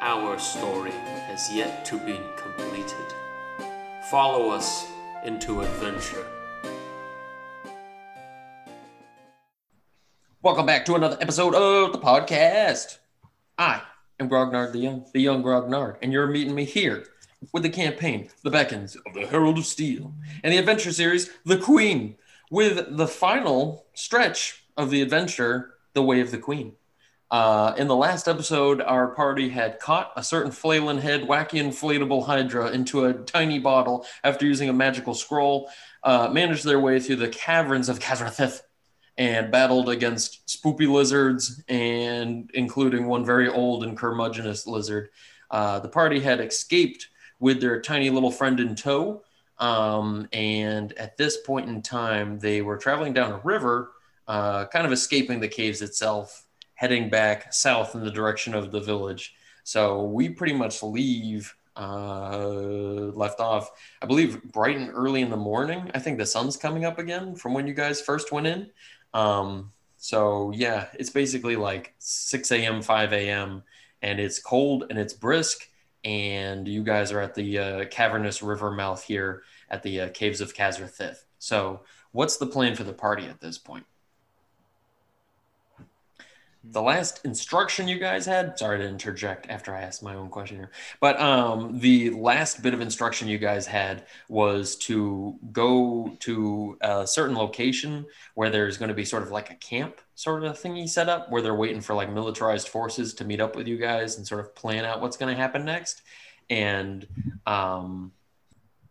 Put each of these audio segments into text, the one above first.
our story has yet to be completed. Follow us into adventure. Welcome back to another episode of the podcast. I am Grognard the Young, the young Grognard, and you're meeting me here with the campaign, The Beckons of the Herald of Steel, and the adventure series, The Queen, with the final stretch of the adventure, The Way of the Queen. Uh, in the last episode, our party had caught a certain flailing head, wacky inflatable Hydra into a tiny bottle after using a magical scroll, uh, managed their way through the caverns of Kazrathith and battled against spoopy lizards and including one very old and curmudgeonous lizard. Uh, the party had escaped with their tiny little friend in tow. Um, and at this point in time, they were traveling down a river, uh, kind of escaping the caves itself, heading back south in the direction of the village. So we pretty much leave, uh, left off, I believe, bright and early in the morning. I think the sun's coming up again from when you guys first went in. Um, so yeah, it's basically like 6 a.m., 5 a.m., and it's cold and it's brisk. And you guys are at the uh, cavernous river mouth here at the uh, caves of Kazrathith. So, what's the plan for the party at this point? The last instruction you guys had sorry to interject after i asked my own question here but um, the last bit of instruction you guys had was to go to a certain location where there's going to be sort of like a camp sort of thingy set up where they're waiting for like militarized forces to meet up with you guys and sort of plan out what's going to happen next. And um,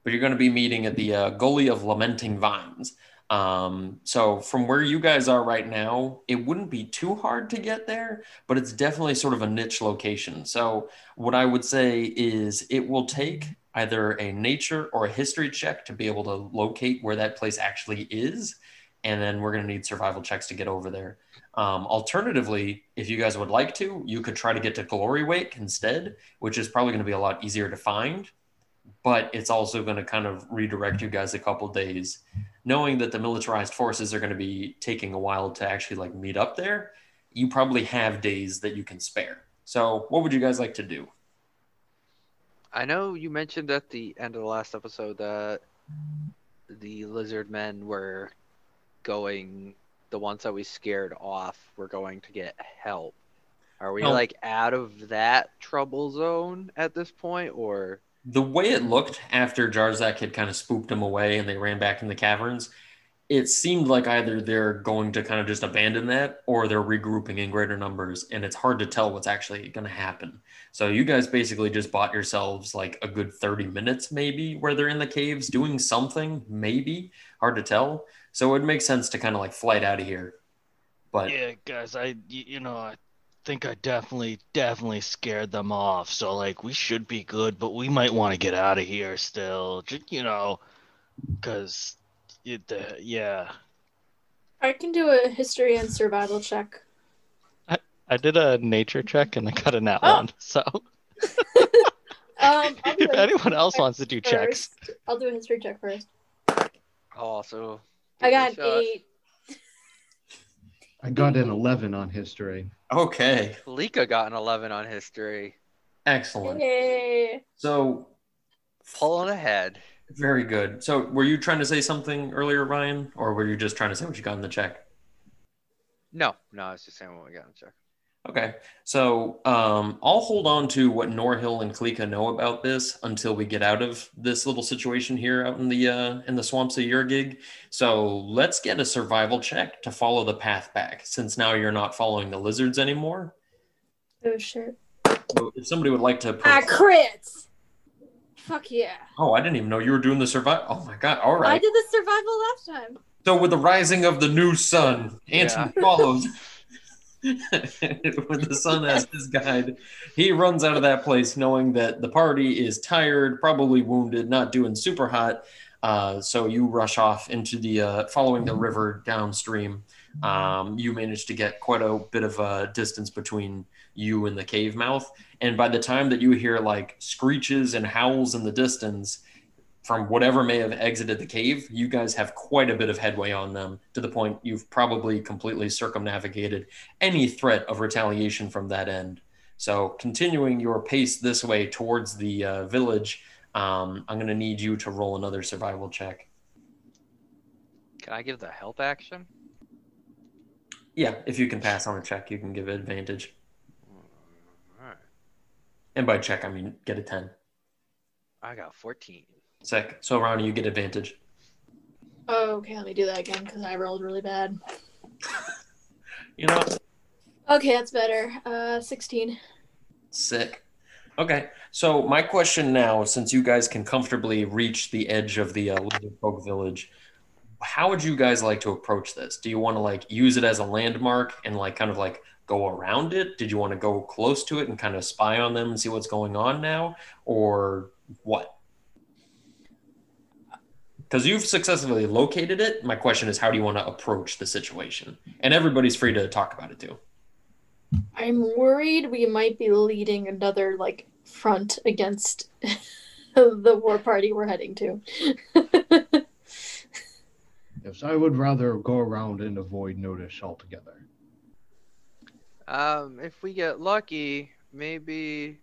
but you're going to be meeting at the uh, gully of lamenting vines um, so from where you guys are right now, it wouldn't be too hard to get there, but it's definitely sort of a niche location. So what I would say is it will take either a nature or a history check to be able to locate where that place actually is. And then we're going to need survival checks to get over there. Um, alternatively, if you guys would like to, you could try to get to Glory Wake instead, which is probably going to be a lot easier to find but it's also going to kind of redirect you guys a couple days knowing that the militarized forces are going to be taking a while to actually like meet up there you probably have days that you can spare so what would you guys like to do I know you mentioned at the end of the last episode that the lizard men were going, the ones that we scared off were going to get help. Are we Oh. like out of that trouble zone at this point, or the way it looked after Jarzak had kind of spooked them away and they ran back in the caverns, it seemed like either they're going to kind of just abandon that or they're regrouping in greater numbers. And it's hard to tell what's actually going to happen. So you guys basically just bought yourselves like a good 30 minutes, maybe, where they're in the caves doing something, maybe. Hard to tell. So it would make sense to kind of like flight out of here. But Yeah, guys, I you know I think I definitely definitely scared them off. So like we should be good, but we might want to get out of here still. Just, you know, because it uh, yeah. I can do a history and survival check. I I did a nature check and I got a nat Oh. one. So Um, if anyone else wants to do checks. I'll do a history check first. also? I got give it a shot. eight. I got an 11 on history. okay, Lika got an 11 on history, excellent. Yay. So pulling ahead. Very good. So, were you trying to say something earlier, Ryan, or were you just trying to say what you got in the check? No, no, I was just saying what we got in the check. Okay, so um, I'll hold on to what Norhill and Klika know about this until we get out of this little situation here out in the uh, in the swamps of Yuragig. So let's get a survival check to follow the path back, since now you're not following the lizards anymore. Oh shit. So if somebody would like to, I crits. Fuck yeah. oh, I didn't even know you were doing the survival. Oh my god! All right. I did the survival last time. So with the rising of the new sun, Anton follows. With the sun as his guide, he runs out of that place knowing that the party is tired, probably wounded, not doing super hot. Uh, so you rush off into the uh, following the river downstream. Um, you manage to get quite a bit of a distance between you and the cave mouth, and by the time that you hear like screeches and howls in the distance, from whatever may have exited the cave, you guys have quite a bit of headway on them to the point you've probably completely circumnavigated any threat of retaliation from that end. So, continuing your pace this way towards the uh, village, um, I'm going to need you to roll another survival check. Can I give the help action? Yeah, if you can pass on a check, you can give it advantage. Alright. And by check, I mean get a 10. I got 14. Sick. So, Ronnie, you get advantage. Oh, okay, let me do that again because I rolled really bad. You know, Okay, that's better. Uh, 16. Sick. Okay, so my question now, since you guys can comfortably reach the edge of the uh, Lizard Folk Village, how would you guys like to approach this? Do you want to like use it as a landmark and like kind of like go around it? Did you want to go close to it and kind of spy on them and see what's going on now, or what? Because you've successfully located it. My question is, how do you want to approach the situation? And everybody's free to talk about it too. I'm worried we might be leading another like front against the war party we're heading to. Yes, I would rather go around and avoid notice altogether. Um, if we get lucky, maybe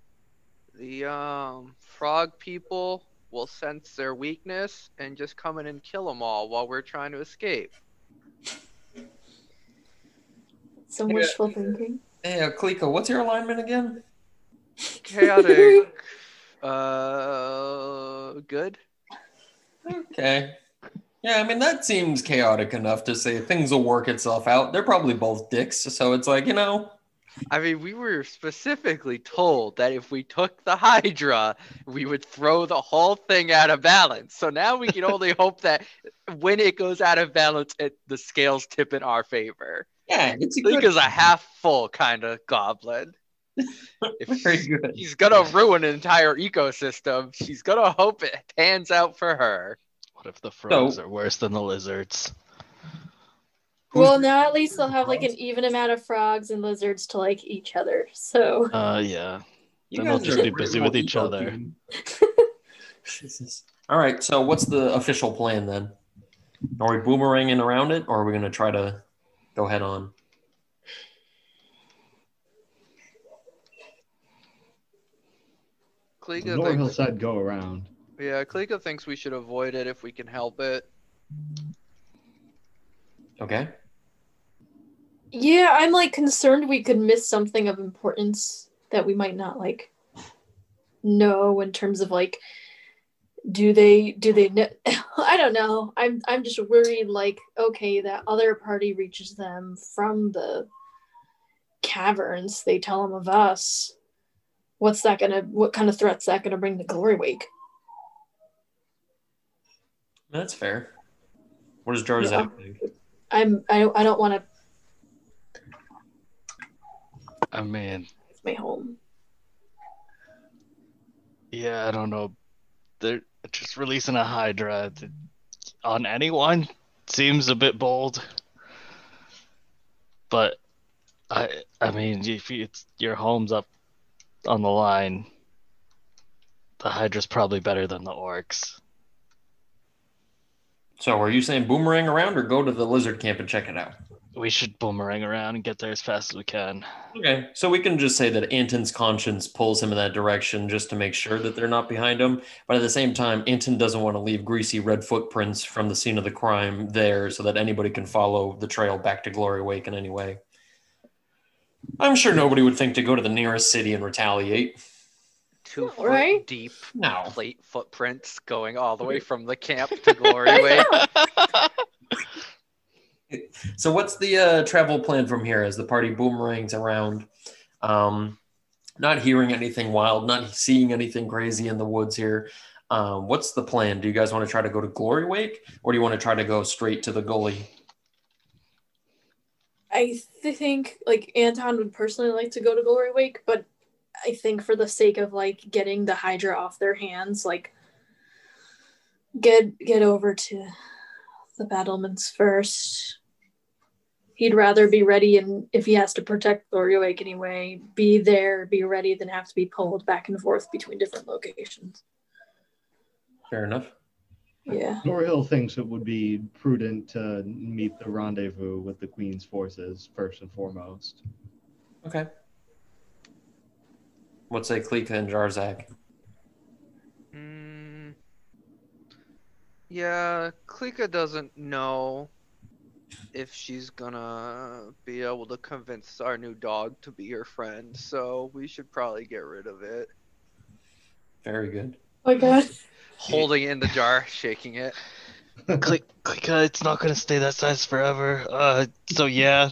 the um frog people will sense their weakness and just come in and kill them all while we're trying to escape. Some Yeah. wishful thinking. Hey, uh, Klika, what's your alignment again? Chaotic. uh, good. Okay. Yeah, I mean that seems chaotic enough to say things will work itself out. They're probably both dicks, so it's like you know. I mean, we were specifically told that if we took the Hydra, we would throw the whole thing out of balance. So now we can only hope that when it goes out of balance, it, the scales tip in our favor. Yeah, it's a Link good. is a half full kind of goblin. If Very good. she's gonna ruin an entire ecosystem, she's gonna hope it pans out for her. What if the frogs are worse than the lizards? Well, now at least they'll have like an even amount of frogs and lizards to like each other. So Uh, yeah. You Then they'll just be busy with each other. Jesus. All right, so what's the official plan then? Are we boomeranging around it, or are we going to try to go head on? Klika Norhill thinks, said go around. yeah, Klika thinks we should avoid it if we can help it. Okay. Yeah, I'm like concerned we could miss something of importance that we might not like know in terms of like do they do they know I don't know. I'm I'm just worried like okay that other party reaches them from the caverns. They tell them of us. What's that gonna what kind of threats that gonna bring to Glory Wake? That's fair. What does Jarzak Yeah. think? I'm I I don't want to Oh, I mean, it's my home. yeah, I don't know. They're just releasing a Hydra on anyone seems a bit bold. But I, I mean, if you, it's your home's up on the line, the Hydra's probably better than the orcs. So, are you saying boomerang around, or go to the lizard camp and check it out? We should boomerang around and get there as fast as we can. Okay, so we can just say that Anton's conscience pulls him in that direction just to make sure that they're not behind him. But at the same time, Anton doesn't want to leave greasy red footprints from the scene of the crime there so that anybody can follow the trail back to Glory Wake in any way. I'm sure nobody would think to go to the nearest city and retaliate. Two foot Right? deep No. plate footprints going all the way from the camp to Glory Way. So what's the uh, travel plan from here as the party boomerangs around? Um, not hearing anything wild, not seeing anything crazy in the woods here. Um, what's the plan? Do you guys want to try to go to Glory Wake, or do you want to try to go straight to the gully? I th- think like Anton would personally like to go to Glory Wake, but I think for the sake of like getting the Hydra off their hands, like get get over to the battlements first. He'd rather be ready and if he has to protect Glory Wake anyway, be there, be ready than have to be pulled back and forth between different locations. Fair enough. Yeah. Norhill thinks it would be prudent to meet the rendezvous with the Queen's forces first and foremost. Okay. What say Klika and Jarzak? Mm, yeah, Klika doesn't know if she's gonna be able to convince our new dog to be her friend, so we should probably get rid of it. Very good. Oh my god. Holding it in the jar, shaking it. click, click. Uh, it's not gonna stay that size forever. Uh, so yeah,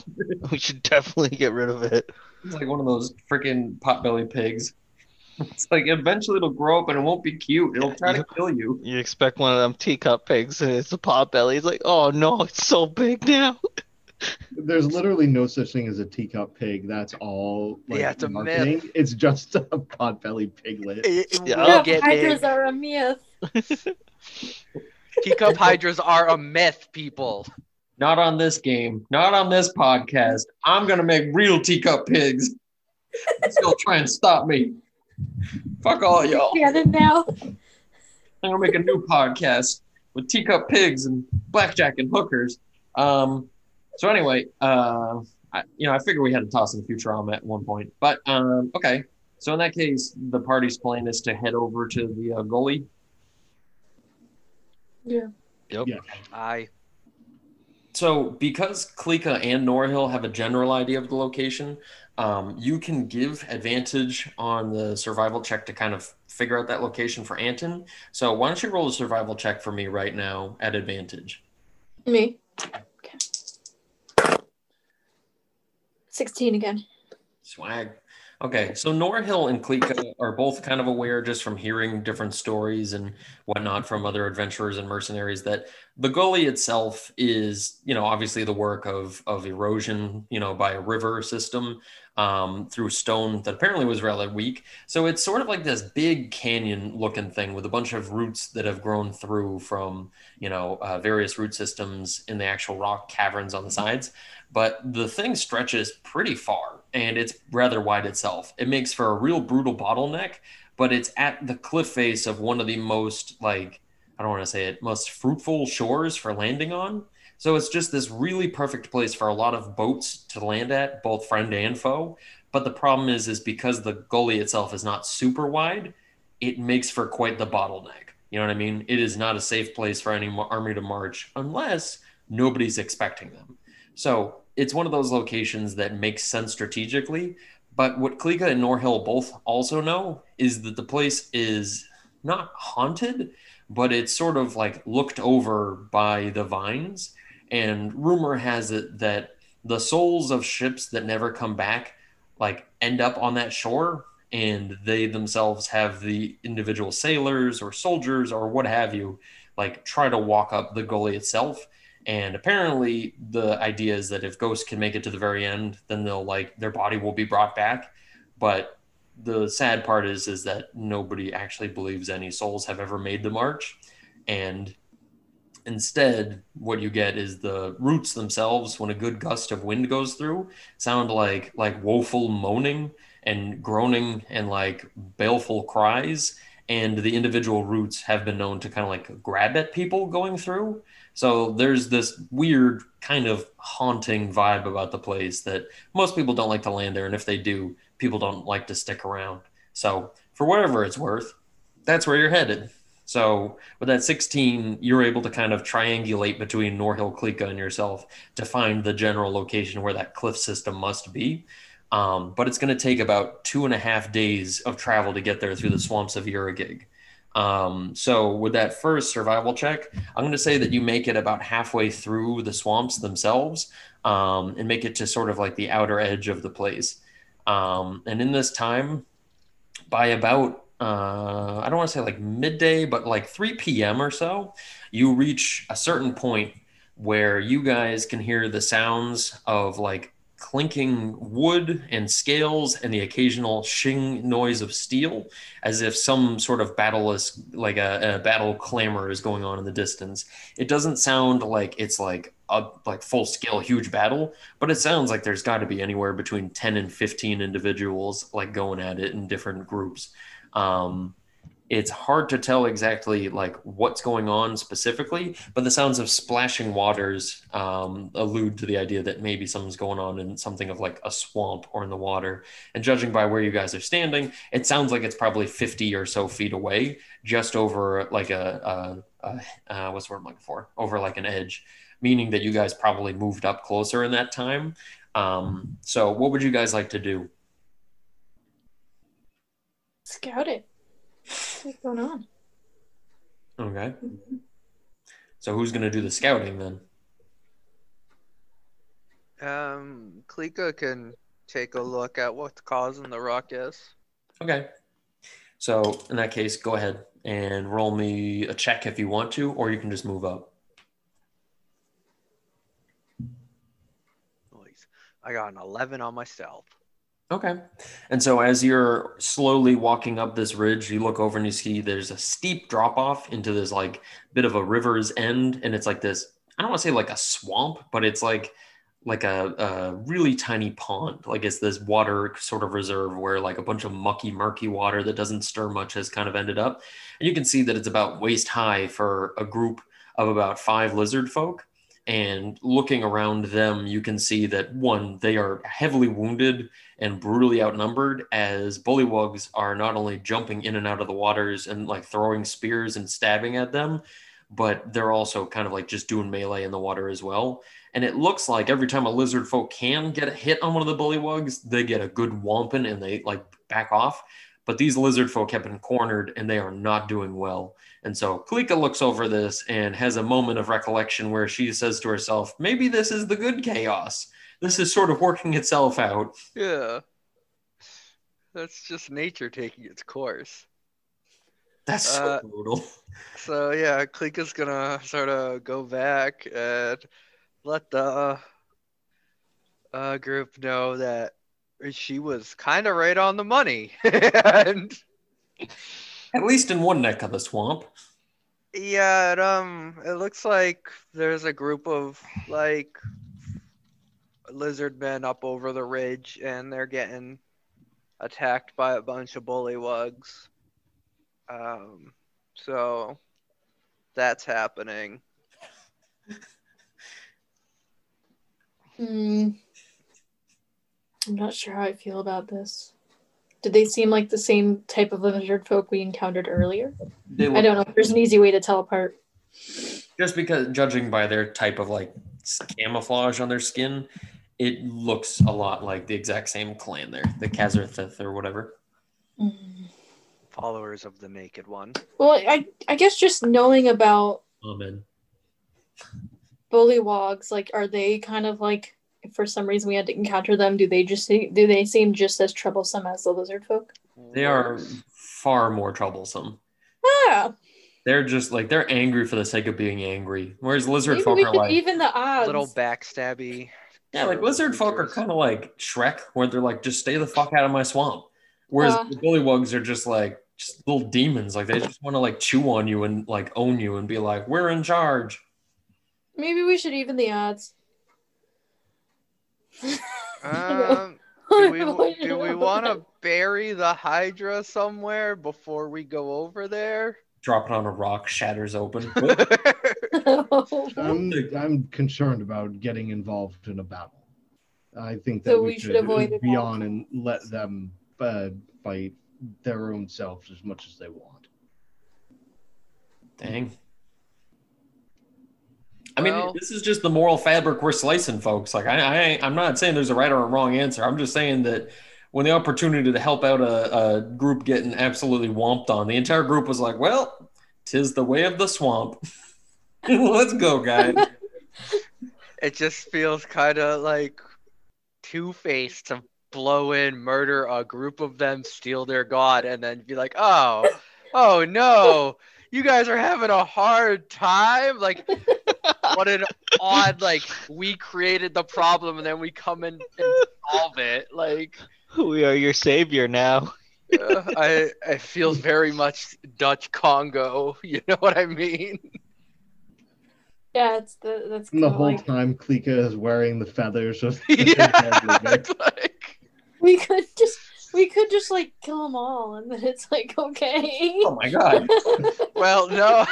we should definitely get rid of it. It's like one of those freaking potbelly pigs. It's like eventually it'll grow up and it won't be cute. It'll try to kill you. You expect one of them teacup pigs, and it's a pot belly. It's like, oh no, it's so big now. There's literally no such thing as a teacup pig. That's all like Yeah, it's a marketing. It's just a potbelly piglet. It, it Yeah. will Yeah, get hydras are a myth. Teacup hydras are a myth, people. Not on this game. Not on this podcast. I'm gonna make real teacup pigs. Still try and stop me. Fuck all y'all. Get now. I'm gonna make a new podcast with teacup pigs and blackjack and hookers. Um, so anyway, uh, I, you know, I figured we had to toss in Futurama at one point, but um, okay. So in that case, the party's plan is to head over to the uh, gully. Yeah. Yep. Yeah. I So because Klika and Norhill have a general idea of the location, um, you can give advantage on the survival check to kind of figure out that location for Anton. So why don't you roll a survival check for me right now at advantage? Me. Okay. 16 again. Swag. Okay, so Norhill and Klika are both kind of aware just from hearing different stories and whatnot from other adventurers and mercenaries that the gully itself is, you know, obviously the work of of erosion, you know, by a river system um, through stone that apparently was rather weak. So it's sort of like this big canyon looking thing with a bunch of roots that have grown through from, you know, uh, various root systems in the actual rock caverns on the sides but the thing stretches pretty far and it's rather wide itself. It makes for a real brutal bottleneck, but it's at the cliff face of one of the most like I don't want to say it most fruitful shores for landing on. So it's just this really perfect place for a lot of boats to land at, both friend and foe. But the problem is, is because the gully itself is not super wide, it makes for quite the bottleneck. You know what I mean? It is not a safe place for any army to march unless nobody's expecting them. So it's one of those locations that makes sense strategically. But what Klika and Norhill both also know is that the place is not haunted, but it's sort of like looked over by the vines. And rumor has it that the souls of ships that never come back like end up on that shore and they themselves have the individual sailors or soldiers or what have you like try to walk up the gully itself and apparently, the idea is that if ghosts can make it to the very end, then they'll like their body will be brought back. But the sad part is, is that nobody actually believes any souls have ever made the march, and instead, what you get is the roots themselves. When a good gust of wind goes through, sound like like woeful moaning and groaning and like baleful cries. And the individual roots have been known to kind of like grab at people going through. So there's this weird kind of haunting vibe about the place that most people don't like to land there. And if they do, people don't like to stick around. So for whatever it's worth, that's where you're headed. So with that 16, you're able to kind of triangulate between Norhill, Klika, and yourself to find the general location where that cliff system must be. Um, but it's going to take about two and a half days of travel to get there through the swamps of Yuragig. Um, so with that first survival check, I'm going to say that you make it about halfway through the swamps themselves um, and make it to sort of like the outer edge of the place. Um, and in this time, by about uh, I don't want to say like midday, but like 3 p.m. or so, you reach a certain point where you guys can hear the sounds of like clinking wood and scales and the occasional shing noise of steel as if some sort of battle is like a, a, battle clamor is going on in the distance. It doesn't sound like it's like a like full scale huge battle but it sounds like there's got to be anywhere between 10 and 15 individuals like going at it in different groups. Um, it's hard to tell exactly like what's going on specifically, but the sounds of splashing waters um, allude to the idea that maybe something's going on in something of like a swamp or in the water. And judging by where you guys are standing, it sounds like it's probably 50 or so feet away, just over like a, a, a uh, what's the word I'm looking for? Over like an edge, meaning that you guys probably moved up closer in that time. Um, so, what would you guys like to do? Scout it. What's going on? Okay. So who's going to do the scouting then? Um, Klika can take a look at what's causing the ruckus. Okay. So in that case, go ahead and roll me a check if you want to, or you can just move up. Nice. I got an 11 on my stealth. Okay. And so as you're slowly walking up this ridge, you look over and you see there's a steep drop off into this like bit of a river's end. And it's like this, I don't want to say like a swamp, but it's like like a, a really tiny pond. Like it's this water sort of reserve where like a bunch of mucky, murky water that doesn't stir much has kind of ended up. And you can see that it's about waist high for a group of about five lizard folk and looking around them, you can see that one, they are heavily wounded and brutally outnumbered, as bullywugs are not only jumping in and out of the waters and like throwing spears and stabbing at them, but they're also kind of like just doing melee in the water as well. And it looks like every time a lizard folk can get a hit on one of the bullywugs, they get a good whomping and they like back off. But these lizard folk have been cornered and they are not doing well. And so Kalika looks over this and has a moment of recollection where she says to herself, maybe this is the good chaos. This is sort of working itself out. Yeah. That's just nature taking its course. That's so uh, brutal. So yeah, Klika's gonna sort of go back and let the uh, group know that she was kind of right on the money. and at least in one neck of the swamp. Yeah, it, um, it looks like there's a group of like lizard men up over the ridge, and they're getting attacked by a bunch of bullywugs. Um, so that's happening. Hmm. I'm not sure how I feel about this. Did they seem like the same type of lizard folk we encountered earlier? I don't know if there's an easy way to tell apart. Just because, judging by their type of like camouflage on their skin, it looks a lot like the exact same clan there, the Kazrathith or whatever. Mm. Followers of the Naked One. Well, I I guess just knowing about Amen. Bullywugs, like, are they kind of like if for some reason we had to encounter them, do they just do they seem just as troublesome as the lizard folk? They are far more troublesome. Ah. They're just like they're angry for the sake of being angry, whereas lizard Maybe folk are like even the odds. Little backstabby. Yeah, like lizard folk are kind of like Shrek, where they're like, just stay the fuck out of my swamp. Whereas uh, the bullywugs are just like just little demons. Like they just want to like chew on you and like own you and be like, we're in charge. Maybe we should even the odds. Um, do we, do we want to bury the Hydra somewhere before we go over there? Drop it on a rock, shatters open. I'm, I'm concerned about getting involved in a battle. I think that so we, we, should, should avoid be on and let them uh, fight their own selves as much as they want. Dang. I mean, well, this is just the moral fabric we're slicing, folks. Like, I, I, I'm not saying there's a right or a wrong answer. I'm just saying that when the opportunity to help out a, a group getting absolutely whomped on, the entire group was like, "Well, tis the way of the swamp. Let's go, guys." It just feels kind of like two faced to blow in, murder a group of them, steal their god, and then be like, "Oh, oh no." You guys are having a hard time. Like, what an odd, like, we created the problem and then we come in and solve it. Like, we are your savior now. uh, I it feels very much Dutch Congo. You know what I mean? Yeah, it's the that's the whole like... time Klika is wearing the feathers of yeah, like... we could just we could just like kill them all, and then it's like okay. Oh my god! well, no.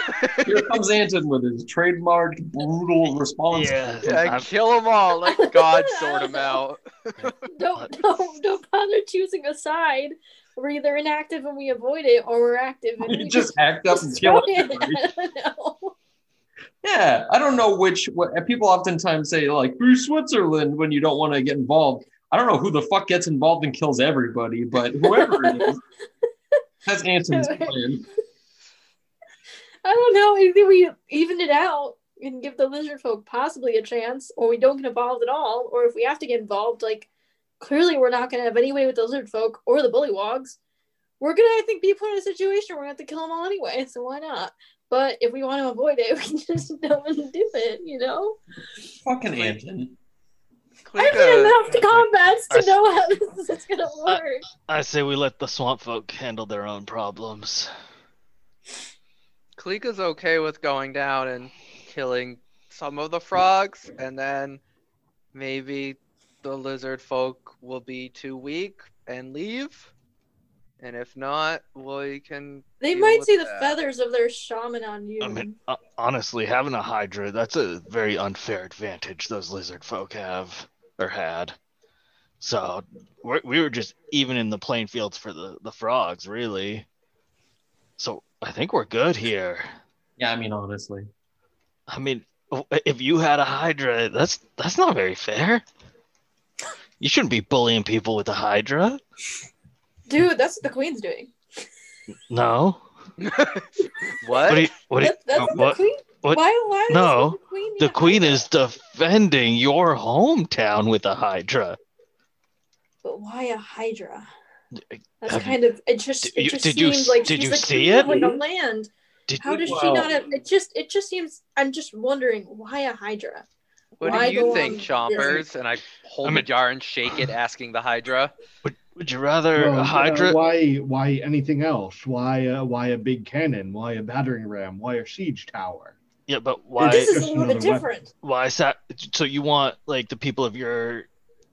Here comes Anton with his trademark brutal response. Yeah, yeah kill them all. Let God sort them out. don't don't don't bother choosing a side. We're either inactive and we avoid it, or we're active and we, we just, just act up and kill it. Yeah, I don't know which. What people oftentimes say, like through Switzerland, when you don't want to get involved. I don't know who the fuck gets involved and kills everybody, but whoever it is, that's Anton's plan. I don't know. Either we even it out and give the lizard folk possibly a chance, or we don't get involved at all, or if we have to get involved, like clearly we're not going to have any way with the lizard folk or the bullywugs. We're gonna, I think, be put in a situation where we have to kill them all anyway. So why not? But if we want to avoid it, we just don't do it. You know. Fucking Anton. I've been enough to combats to I, know how this is gonna work. I, I, say we let the swamp folk handle their own problems. Klika's okay with going down and killing some of the frogs, and then maybe the lizard folk will be too weak and leave. And if not, we can. They might see that. the feathers of their shaman on you. I mean, uh, honestly, having a Hydra, that's a very unfair advantage those lizard folk have or had. So we're, we were just even in the playing fields for the, the frogs, really. So I think we're good here. Yeah, I mean, honestly. I mean, if you had a Hydra, that's that's not very fair. You shouldn't be bullying people with a Hydra. Dude, that's what the Queen's doing. No. what? What? You, what, that's, that's what, what, the Queen. What? Why? Why? No, the queen, the queen is defending your hometown with a Hydra. But why a Hydra? That's Have kind you, of it. Just it just did seems you, like did she's you see it? Like a land. Did How does well, she not have? It just it just seems. I'm just wondering why a Hydra. What why do you think, Chompers? And I hold I mean, the jar and shake it, asking the Hydra. Would, would you rather well, a Hydra? Uh, why why anything else? Why uh, why a big cannon? Why a battering ram? Why a siege tower? Yeah, but why? This is a little bit different. Why is that? So you want like the people of your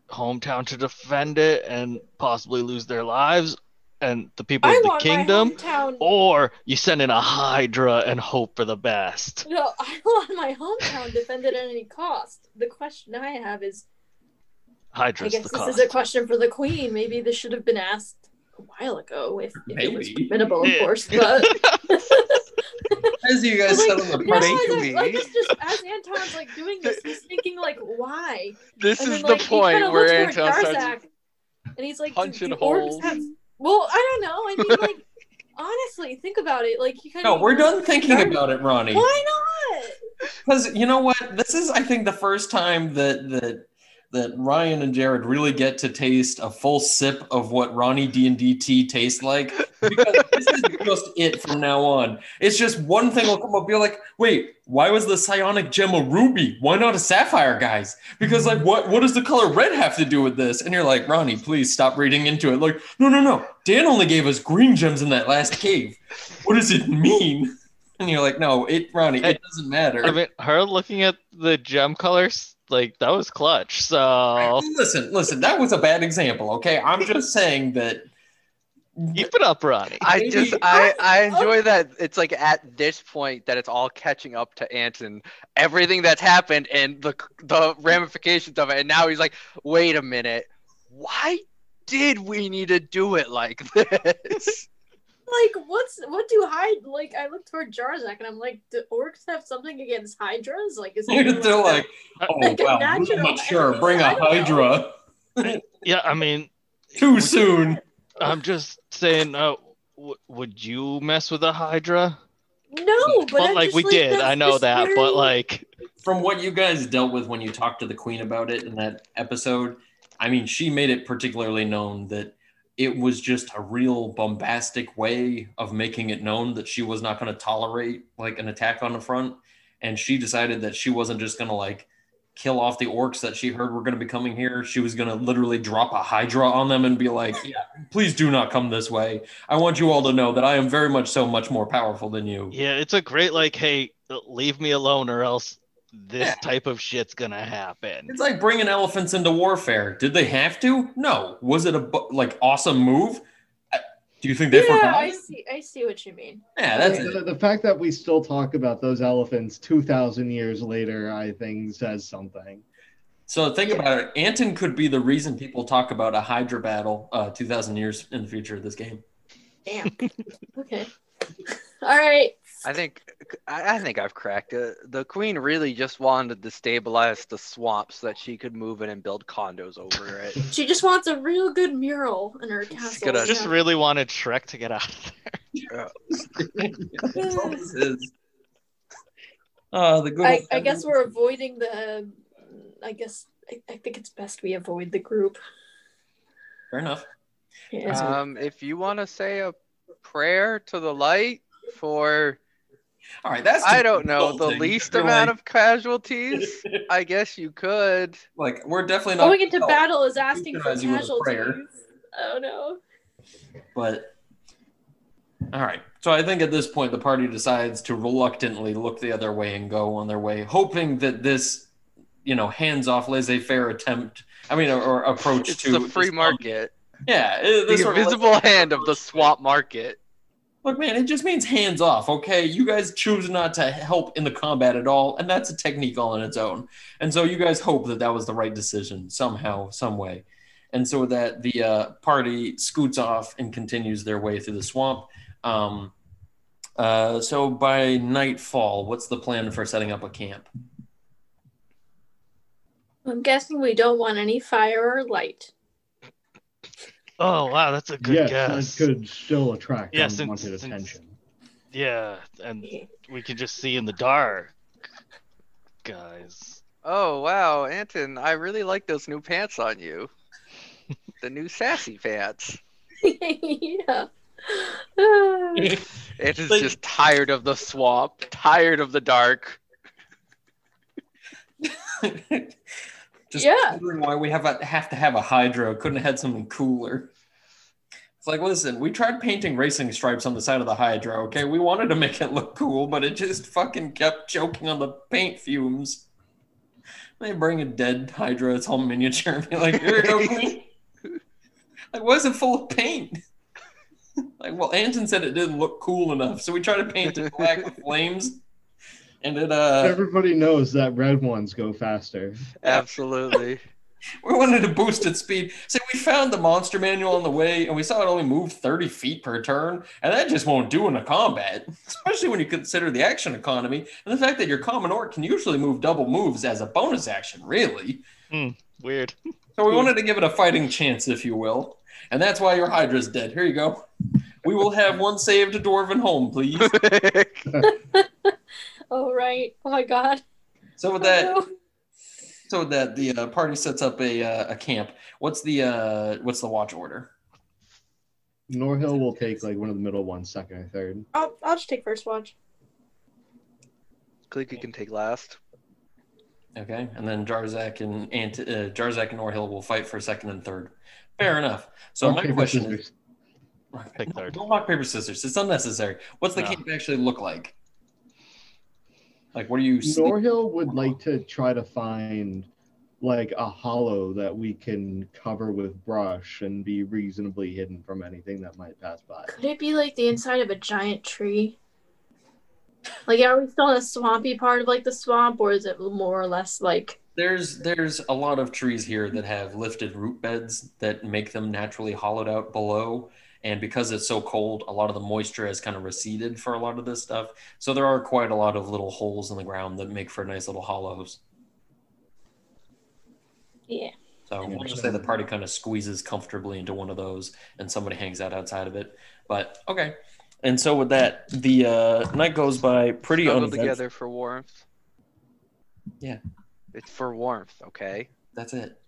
hometown to defend it and possibly lose their lives, and the people I of the kingdom, hometown... or you send in a Hydra and hope for the best. No, I want my hometown defended at any cost. The question I have is, Hydra's I guess this cost. is a question for the queen. Maybe this should have been asked a while ago, if, if it was preventable, of course. But As you guys like, said on the party, no, like, like just as Anton's like doing this, he's thinking like, why? This and is then, like, the point where Anton starts and he's like, punching holes. Have... Well, I don't know. I mean, like, honestly, think about it. Like, you kind of. No, we're done thinking about it, Ronnie. Why not? Because you know what? This is, I think, the first time that that that Ryan and Jared really get to taste a full sip of what Ronnie D and D tea tastes like. Because this is just it from now on. It's just one thing will come up, be like, wait, why was the psionic gem a ruby? Why not a sapphire, guys? Because like, what what does the color red have to do with this? And you're like, Ronnie, please stop reading into it. Like, no, no, no. Dan only gave us green gems in that last cave. What does it mean? And you're like, no, it, Ronnie, it doesn't matter. I mean, her looking at the gem colors like that was clutch. So listen, listen, that was a bad example. Okay, I'm just saying that. Keep it up, Ronnie. I just I I enjoy that it's like at this point that it's all catching up to Anton, everything that's happened and the the ramifications of it, and now he's like, wait a minute, why did we need to do it like this? Like, what's what do Hydra like? I look toward Jarzak and I'm like, do orcs have something against Hydras? Like, is it they're like, like, oh like wow, I'm not sure. Bring a Hydra. yeah, I mean, too soon. I'm just saying, uh, w- would you mess with a Hydra? No, but, but like we like, did, I know that, very... but like from what you guys dealt with when you talked to the queen about it in that episode, I mean, she made it particularly known that it was just a real bombastic way of making it known that she was not going to tolerate like an attack on the front. And she decided that she wasn't just going to like kill off the orcs that she heard were going to be coming here. She was going to literally drop a hydra on them and be like yeah, please do not come this way. I want you all to know that i am very much so much more powerful than you. Yeah it's a great like hey leave me alone or else this yeah. type of shit's gonna happen. It's like bringing elephants into warfare. Did they have to? No. Was it a like awesome move? Do you think they yeah, forgot? I see. I see what you mean. Yeah, that's the, the, fact that we still talk about those elephants two thousand years later. I think says something. So think yeah. about it. Anton could be the reason people talk about a Hydra battle uh, two thousand years in the future of this game. Damn. okay. All right. I think I think I've cracked it. The queen really just wanted to stabilize the swamp so that she could move in and build condos over it. She just wants a real good mural in her castle. Gonna, just really wanted Shrek to get out of there. uh, the good I, I guess we're avoiding the. I guess I, I, think it's best we avoid the group. Fair enough. Yeah, um, if you want to say a prayer to the light for all right, that's I don't know the least You're amount like... of casualties. I guess you could. Like we're definitely not going into battle is asking for casualties. Oh no. But all right. So I think at this point the party decides to reluctantly look the other way and go on their way, hoping that this, you know, hands-off laissez-faire attempt. I mean, or, or approach it's to the free market. Yeah, the invisible hand of the swap market. Look, man, it just means hands off, okay? You guys choose not to help in the combat at all, and that's a technique all on its own. And so you guys hope that that was the right decision somehow, some way. And so that the uh, party scoots off and continues their way through the swamp. Um, uh, so by nightfall, what's the plan for setting up a camp? I'm guessing we don't want any fire or light. Oh wow, that's a good yes, guess. that could still attract yeah, unwanted since, attention. Since, yeah, and we can just see in the dark, guys. Oh wow, Anton, I really like those new pants on you. the new sassy pants. yeah. it is just tired of the swamp, tired of the dark. Just yeah. wondering why we have a, have to have a hydro. Couldn't have had something cooler. It's like, listen, we tried painting racing stripes on the side of the hydro. Okay, we wanted to make it look cool, but it just fucking kept choking on the paint fumes. They bring a dead hydra, it's all miniature, and be like, here you go, queen. like, why is it full of paint? like, well, Anton said it didn't look cool enough, so we tried to paint it black with flames and it uh everybody knows that red ones go faster. Absolutely. we wanted to boost its speed. So we found the monster manual on the way, and we saw it only move 30 feet per turn, and that just won't do in a combat, especially when you consider the action economy and the fact that your common orc can usually move double moves as a bonus action, really. Hmm, weird. So we wanted to give it a fighting chance, if you will. And that's why your Hydra's dead. Here you go. We will have one saved to dwarven home, please. Oh right. Oh my god. So with that, oh, no. so with that, the uh, party sets up a uh, a camp. What's the uh, what's the watch order? Norhill will take like one of the middle ones, second or third. I'll I'll just take first watch. Clicky can take last. Okay, and then Jarzak and Ant- uh, Jarzak and Norhill will fight for second and third. Fair enough. So rock, my question scissors. is, Pick third. Don't rock paper scissors. It's unnecessary. What's the no. camp actually look like? Like, what do you? Norhill would like to try to find like a hollow that we can cover with brush and be reasonably hidden from anything that might pass by. Could it be like the inside of a giant tree? Like, are we still in a swampy part of like the swamp, or is it more or less like? There's there's a lot of trees here that have lifted root beds that make them naturally hollowed out below, and because it's so cold, a lot of the moisture has kind of receded for a lot of this stuff. So there are quite a lot of little holes in the ground that make for nice little hollows. Yeah. So we'll just say the party kind of squeezes comfortably into one of those, and somebody hangs out outside of it. But okay. And so with that, the uh, night goes by pretty Snuggle together for warmth. Yeah. It's for warmth, okay? That's it.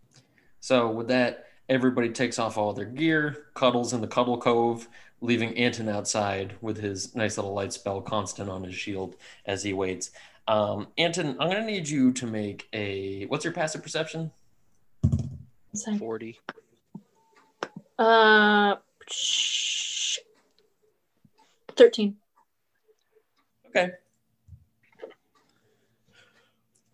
So with that, everybody takes off all their gear, cuddles in the cuddle cove, leaving Anton outside with his nice little light spell constant on his shield as he waits. Um, Anton, I'm gonna need you to make a what's your passive perception? 40. Uh, 13. Okay.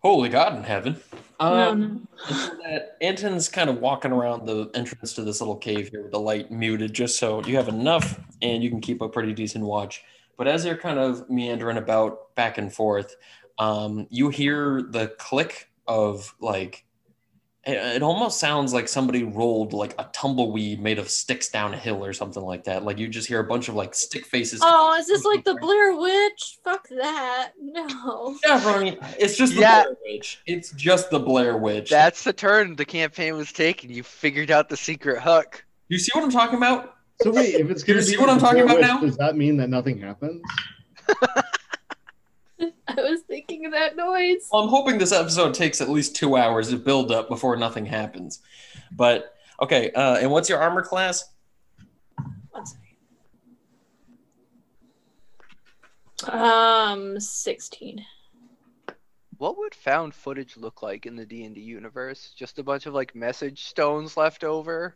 Holy God in heaven. Um, no, no. that Anton's kind of walking around the entrance to this little cave here with the light muted, just so you have enough and you can keep a pretty decent watch. But as you're kind of meandering about back and forth, um, you hear the click of like it, almost sounds like somebody rolled like a tumbleweed made of sticks down a hill or something like that. Like you just hear a bunch of like stick faces. Oh, is this like the Blair Witch? Fuck that. No. Yeah, Ronnie. It's just the yeah. Blair Witch. It's just the Blair Witch. That's the turn the campaign was taking. You figured out the secret hook. You see what I'm talking about? So wait, if it's gonna you see what I'm talking about Witch, now? Does that mean that nothing happens? I was thinking of that noise. Well, I'm hoping this episode takes at least two hours of build up before nothing happens. But okay, uh, and what's your armor class? One second. Um, sixteen. What would found footage look like in the D and D universe? Just a bunch of like message stones left over.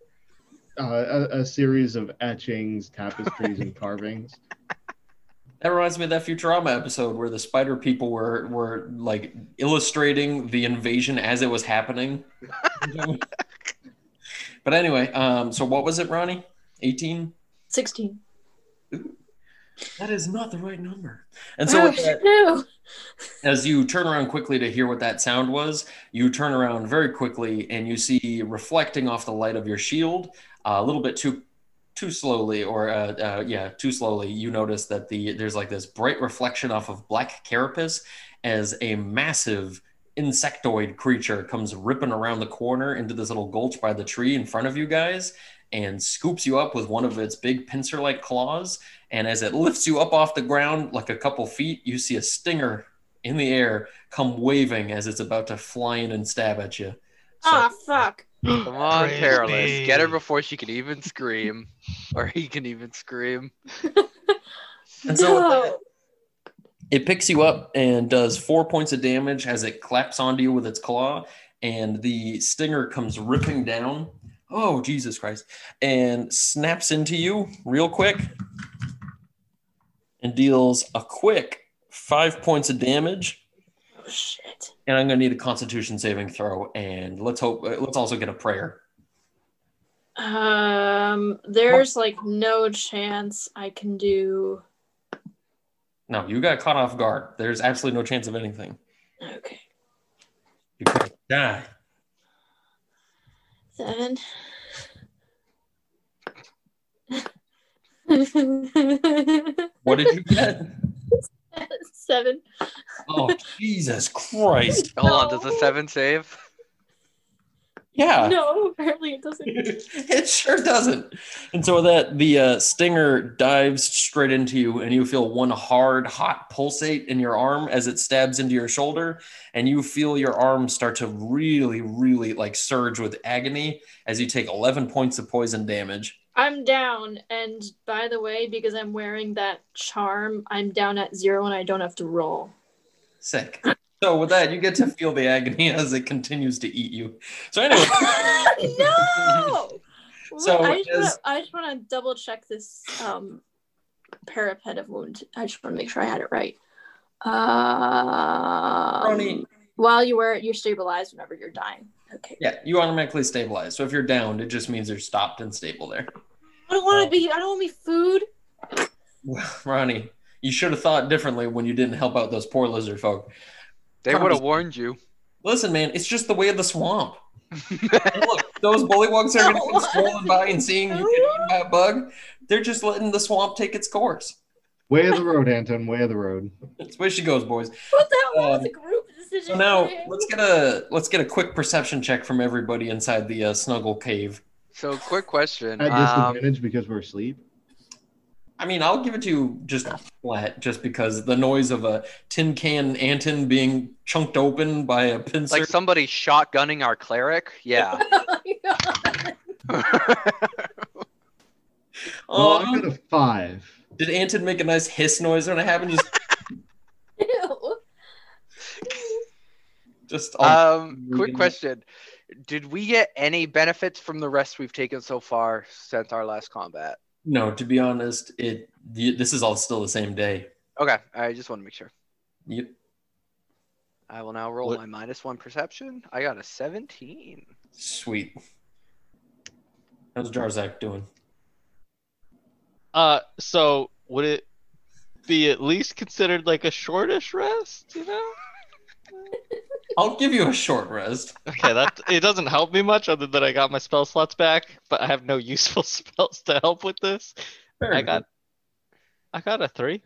Uh, a, a series of etchings, tapestries, and carvings. That reminds me of that Futurama episode where the spider people were were like illustrating the invasion as it was happening. but anyway, um, so what was it, Ronnie? 18? 16. that is not the right number. And so, oh, that, no. as you turn around quickly to hear what that sound was, you turn around very quickly and you see reflecting off the light of your shield, uh, a little bit too too slowly or uh, uh, yeah too slowly you notice that the there's like this bright reflection off of black carapace as a massive insectoid creature comes ripping around the corner into this little gulch by the tree in front of you guys and scoops you up with one of its big pincer like claws. And as it lifts you up off the ground like a couple feet you see a stinger in the air come waving as it's about to fly in and stab at you. So, oh fuck Come on, Perilous. Get her before she can even scream. Or he can even scream. and so no. it picks you up and does four points of damage as it claps onto you with its claw. And the stinger comes ripping down. Oh, Jesus Christ. And snaps into you real quick and deals a quick five points of damage shit. And I'm gonna need a Constitution saving throw, and let's hope. Uh, let's also get a prayer. Um, there's like no chance I can do. No, you got caught off guard. There's absolutely no chance of anything. Okay. You could die. Seven. what did you get? seven. Oh Jesus Christ! Hold on, does a seven save? Yeah. No, apparently it doesn't. it sure doesn't. And so that the uh, stinger dives straight into you, and you feel one hard, hot pulsate in your arm as it stabs into your shoulder, and you feel your arm start to really, really like surge with agony as you take 11 points of poison damage. I'm down, and by the way, because I'm wearing that charm, I'm down at zero and I don't have to roll. Sick. So with that, you get to feel the agony as it continues to eat you. So anyway. no. so I just, wanna, to double check this um, periapt of wound. I just want to make sure I had it right. Um, while you wear it, you're stabilized whenever you're dying. Okay. Yeah, you automatically stabilize. So if you're down, it just means you're stopped and stable there. I don't want to be. I don't want to be food. Well, Ronnie, you should have thought differently when you didn't help out those poor lizard folk. They would have warned you. Listen, man, it's just the way of the swamp. look, those bullywugs are going to be strolling by and seeing you get eaten by a bug. They're just letting the swamp take its course. Way of the road, Anton. Way of the road. That's the way she goes, boys. What the hell um, was a group decision? So now let's get a let's get a quick perception check from everybody inside the uh, snuggle cave. So, quick question. At disadvantage um, because we're asleep. I mean, I'll give it to you just flat, just because the noise of a tin can Anton being chunked open by a pincer. Like somebody shotgunning our cleric? Yeah. oh, well, I got a five. Did Anton make a nice hiss noise when it happened? Just, just um, quick question: Did we get any benefits from the rest we've taken so far since our last combat? No, to be honest, it this is all still the same day. Okay, I just want to make sure. Yep. I will now roll what? my minus one perception. I got a seventeen. Sweet. How's Jarzak doing? Uh, so would it be at least considered like a shortish rest? You know. I'll give you a short rest. Okay, that it doesn't help me much other than I got my spell slots back, but I have no useful spells to help with this. Very I got I got a three.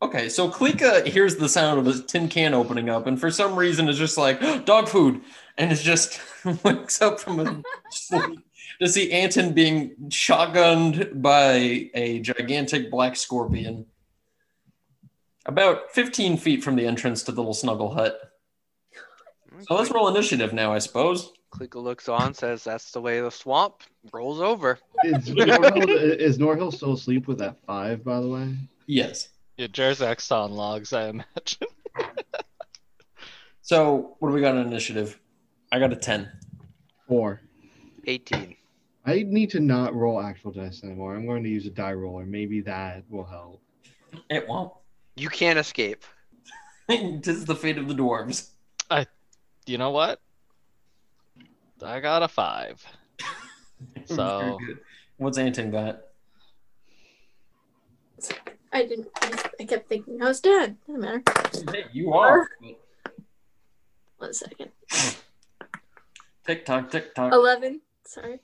Okay, so Klika hears the sound of a tin can opening up, and for some reason is just like dog food, and is just wakes up from a sleep to see Anton being shotgunned by a gigantic black scorpion. About 15 feet from the entrance to the little snuggle hut. So let's roll initiative now, I suppose. Klika looks on, says, That's the way of the swamp. Rolls over. Is Norhill, is Norhill still asleep with that five, by the way? Yes. Yeah, Jarzak's on logs, I imagine. so, what do we got on initiative? I got a 10. Four. 18. I need to not roll actual dice anymore. I'm going to use a die roller. Maybe that will help. It won't. You can't escape. this is the fate of the dwarves. I, you know what? I got a five. so, what's Anton got? I didn't. I kept thinking I was dead. Doesn't matter. Hey, you are. One second. Tick tock, tick tock. Eleven. Sorry.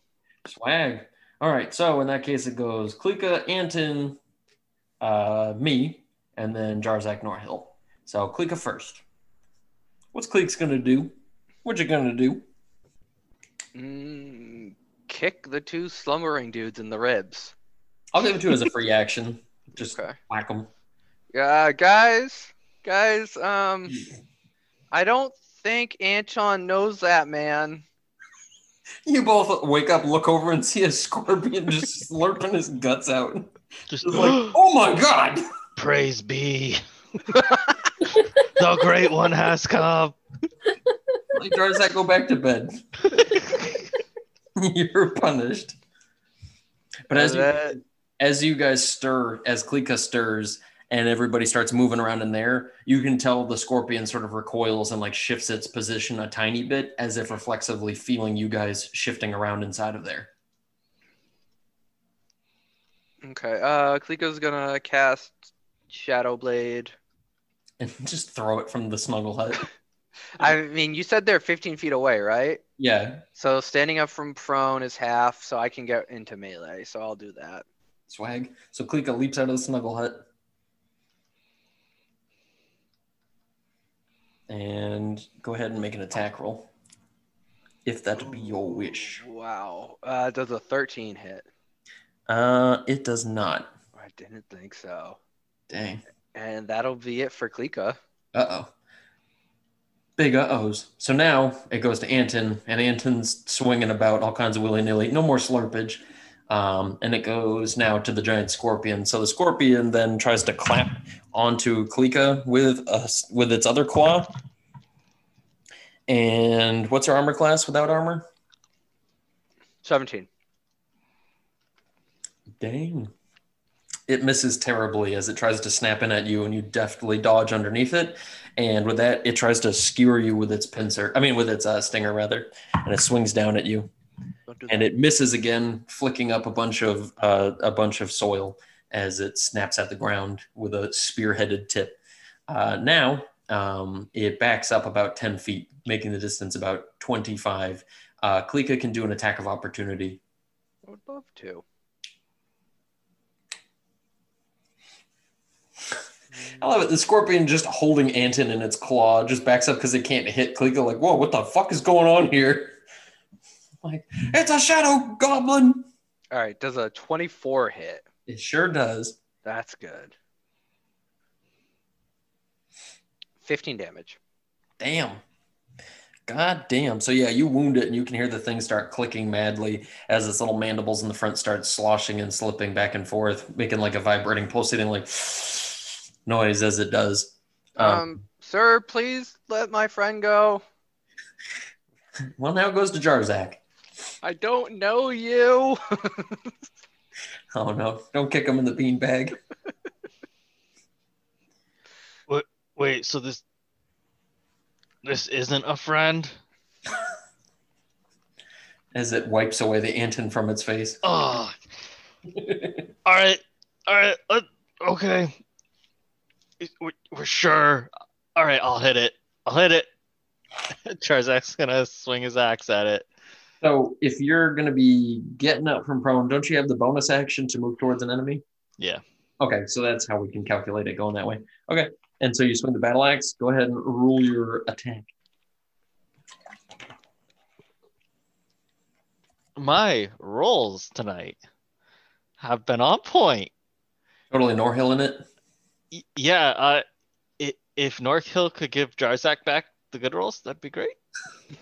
Swag. All right. So in that case, it goes Klika, Anton, uh, me, and then Jarzak Norhill. So Klika first. What's Cleek's gonna do? What you gonna do? Mm, kick the two slumbering dudes in the ribs. I'll give it to you as a free action. Just okay. whack them. Yeah, guys, guys. Um, I don't think Anton knows that man. You both wake up, look over, and see a scorpion just slurping his guts out. Just, just like, oh my god! Praise be. the great one has come. Like, does that go back to bed? You're punished. But as you, as you guys stir, as Klika stirs, and everybody starts moving around in there, you can tell the scorpion sort of recoils and like shifts its position a tiny bit as if reflexively feeling you guys shifting around inside of there. Okay. Uh Klika's gonna cast Shadow Blade. And just throw it from the snuggle hut. I mean, you said they're 15 feet away, right? Yeah. So standing up from prone is half, so I can get into melee. So I'll do that. Swag. So Klika leaps out of the snuggle hut. and go ahead and make an attack roll. If that be your wish. Wow. Uh, does a 13 hit? Uh, it does not. I didn't think so. Dang. And that'll be it for Klika. Uh oh. Big uh ohs. So now it goes to Anton, and Anton's swinging about all kinds of willy nilly. No more slurpage. Um, and it goes now to the giant scorpion. So the scorpion then tries to clap onto Klika with a, with its other claw. And what's her armor class without armor? 17. Dang. It misses terribly as it tries to snap in at you, and you deftly dodge underneath it. And with that, it tries to skewer you with its pincer. I mean, with its uh, stinger, rather. And it swings down at you and it misses again, flicking up a bunch of uh, a bunch of soil as it snaps at the ground with a spear-headed tip. Uh, now um, it backs up about ten feet, making the distance about twenty-five. Uh, Klika can do an attack of opportunity. I would love to. I love it. The scorpion just holding Anton in its claw just backs up because it can't hit Klika. Like, whoa, what the fuck is going on here? Like, it's a shadow goblin. All right, does a 24 hit? It sure does. That's good. 15 damage. Damn. God damn. So yeah, you wound it and you can hear the thing start clicking madly as its little mandibles in the front start sloshing and slipping back and forth, making like a vibrating pulsating like noise as it does. Um, um sir, please let my friend go. Well, now it goes to Jarzak. I don't know you. oh no! Don't kick him in the beanbag. What? Wait. So this this isn't a friend. As it wipes away the Anton from its face. Oh. all right. All right. Uh, okay. We're, we're sure. All right. I'll hit it. I'll hit it. Jarzak's gonna swing his axe at it. So if you're going to be getting up from prone, don't you have the bonus action to move towards an enemy? Yeah. Okay, so that's how we can calculate it going that way. Okay, and so you swing the battle axe. Go ahead and rule your attack. My rolls tonight have been on point. Totally Norhill in it. Y- yeah. Uh, it, if Norhill could give Jarzak back the good rolls, that'd be great.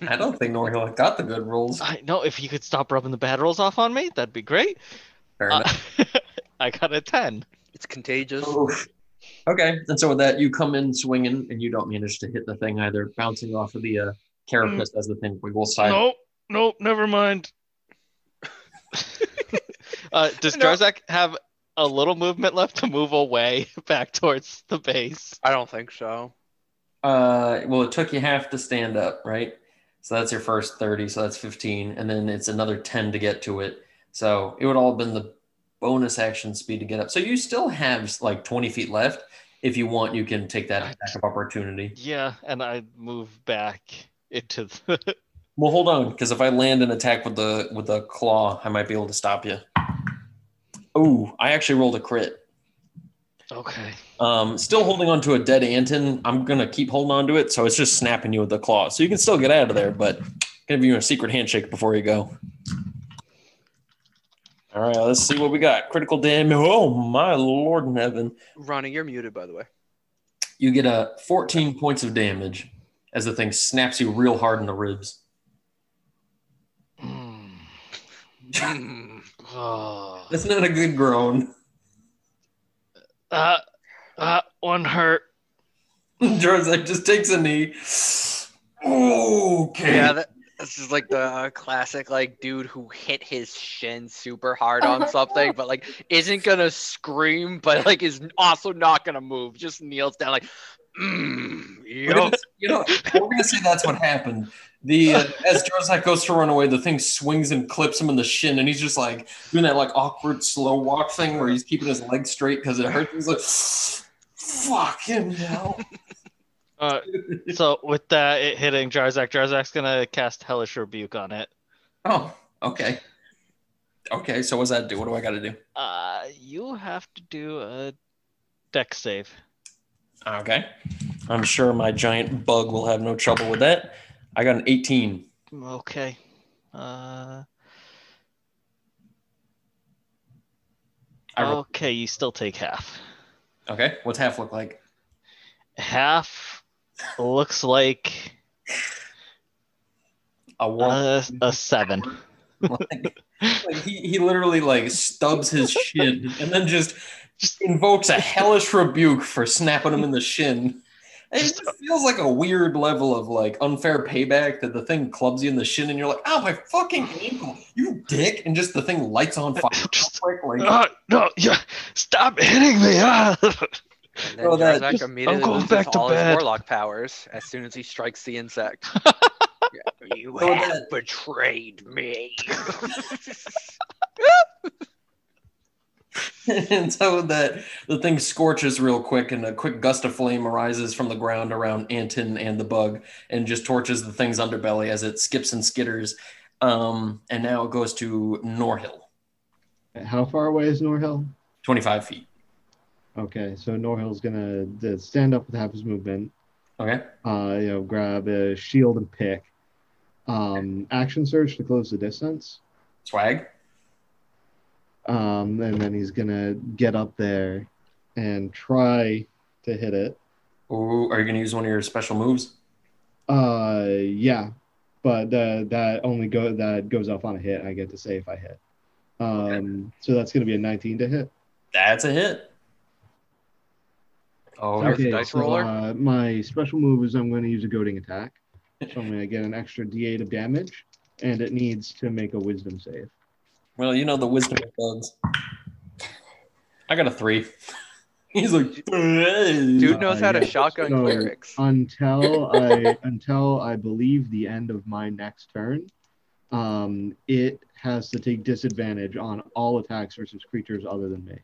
I don't think Norhill got the good rolls. I know if you could stop rubbing the bad rolls off on me, that'd be great. Fair uh, enough. I got a ten. It's contagious. Okay, and so with that, you come in swinging, and you don't manage to hit the thing either, bouncing off of the uh, carapace mm. as the thing wiggles side. Nope, nope, never mind. uh, does no. Jarzak have a little movement left to move away back towards the base? I don't think so. Uh, well, it took you half to stand up, right? So that's your first 30, so that's 15, and then it's another 10 to get to it. So it would all have been the bonus action speed to get up. So you still have like 20 feet left. If you want, you can take that attack of opportunity. Yeah, and I move back into the. well, hold on, because if I land an attack with the with the claw, I might be able to stop you. Oh, I actually rolled a crit. Okay. Um, still holding on to a dead Anton. I'm gonna keep holding on to it, so it's just snapping you with the claw. So you can still get out of there, but give you a secret handshake before you go. All right, let's see what we got. Critical damage. Oh my lord in heaven. Ronnie, you're muted by the way. You get a 14 points of damage as the thing snaps you real hard in the ribs. Mm. oh. That's not a good groan. Uh, uh, one hurt. Jarzak just takes a knee. Okay. Yeah, that, this is like the classic like dude who hit his shin super hard on something, but like isn't gonna scream, but like is also not gonna move. Just kneels down like, mm, yep. you know, we're gonna say that's what happened. The uh, as Jarzak goes to run away, the thing swings and clips him in the shin, and he's just like doing that like awkward slow walk thing where he's keeping his legs straight because it hurts. He's like, "Fucking hell!" Uh, so with that it hitting Jarzak, Jarzak's gonna cast Hellish Rebuke on it. Oh, okay. Okay, so what's that do? What do I got to do? Uh, you have to do a Dex save. Okay. I'm sure my giant bug will have no trouble with that. I got an 18. Okay. Uh. Okay, you still take half. Okay, what's half look like? Half looks like a a, a seven. like, like he, he literally like stubs his shin and then just just invokes a hellish rebuke for snapping him in the shin. It just feels like a weird level of like unfair payback that the thing clubs you in the shin and you're like, oh my fucking ankle, you dick, and just the thing lights on fire. Just, like, uh, no, yeah, stop hitting me. Uh. And then oh, that, just, immediately I'm going back to all bed. his warlock powers as soon as he strikes the insect. you have that... betrayed me. and so that the thing scorches real quick, and a quick gust of flame arises from the ground around Anton and the bug, and just torches the thing's underbelly as it skips and skitters. Um, and now it goes to Norhill. How far away is Norhill? Twenty-five feet. Okay, so Norhill's gonna stand up with half his movement. Okay. Uh, you know, grab a shield and pick. Um, action surge to close the distance. Swag. Um, and then he's gonna get up there and try to hit it. Ooh, are you gonna use one of your special moves? Uh, yeah, but uh, that only go that goes off on a hit. I get to say if I hit. Um, okay. so that's gonna be a 19 to hit. That's a hit. Oh, okay, dice so, roller. Uh, my special move is I'm going to use a goading attack. So I'm going to get an extra D8 of damage, and it needs to make a Wisdom save. Well, you know the wisdom of bugs. I got a three. He's like, dude knows how to shotgun so clerics. Until I until I believe the end of my next turn, um, it has to take disadvantage on all attacks versus creatures other than me.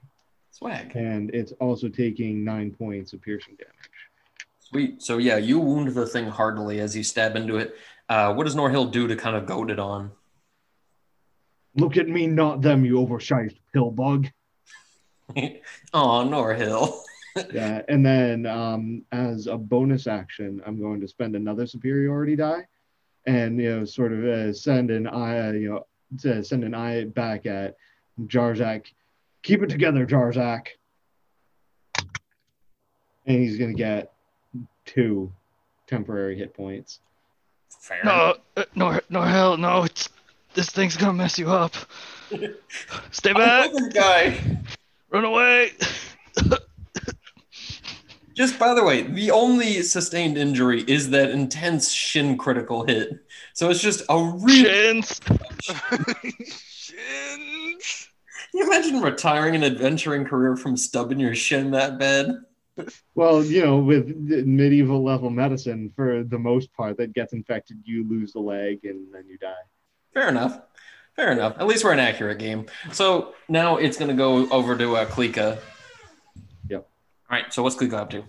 Swag. And it's also taking nine points of piercing damage. Sweet. So yeah, you wound the thing heartily as you stab into it. Uh, what does Norhill do to kind of goad it on? Look at me, not them, you oversized pill bug. oh, Norhill. yeah, and then um, as a bonus action, I'm going to spend another superiority die, and you know, sort of uh, send an eye, uh, you know, to send an eye back at Jarzak. Keep it together, Jarzak. And he's gonna get two temporary hit points. Fair. No, uh, no, no, hell, no! It's this thing's gonna mess you up. Stay back, guy. Run away. Just by the way, the only sustained injury is that intense shin critical hit. So it's just a real shins. shins. Can you imagine retiring an adventuring career from stubbing your shin that bad? Well, you know, with medieval level medicine, for the most part, that gets infected, you lose the leg and then you die. Fair enough. Fair enough. At least we're an accurate game. So now it's going to go over to uh, Klika. Yep. All right. So what's Klika up to?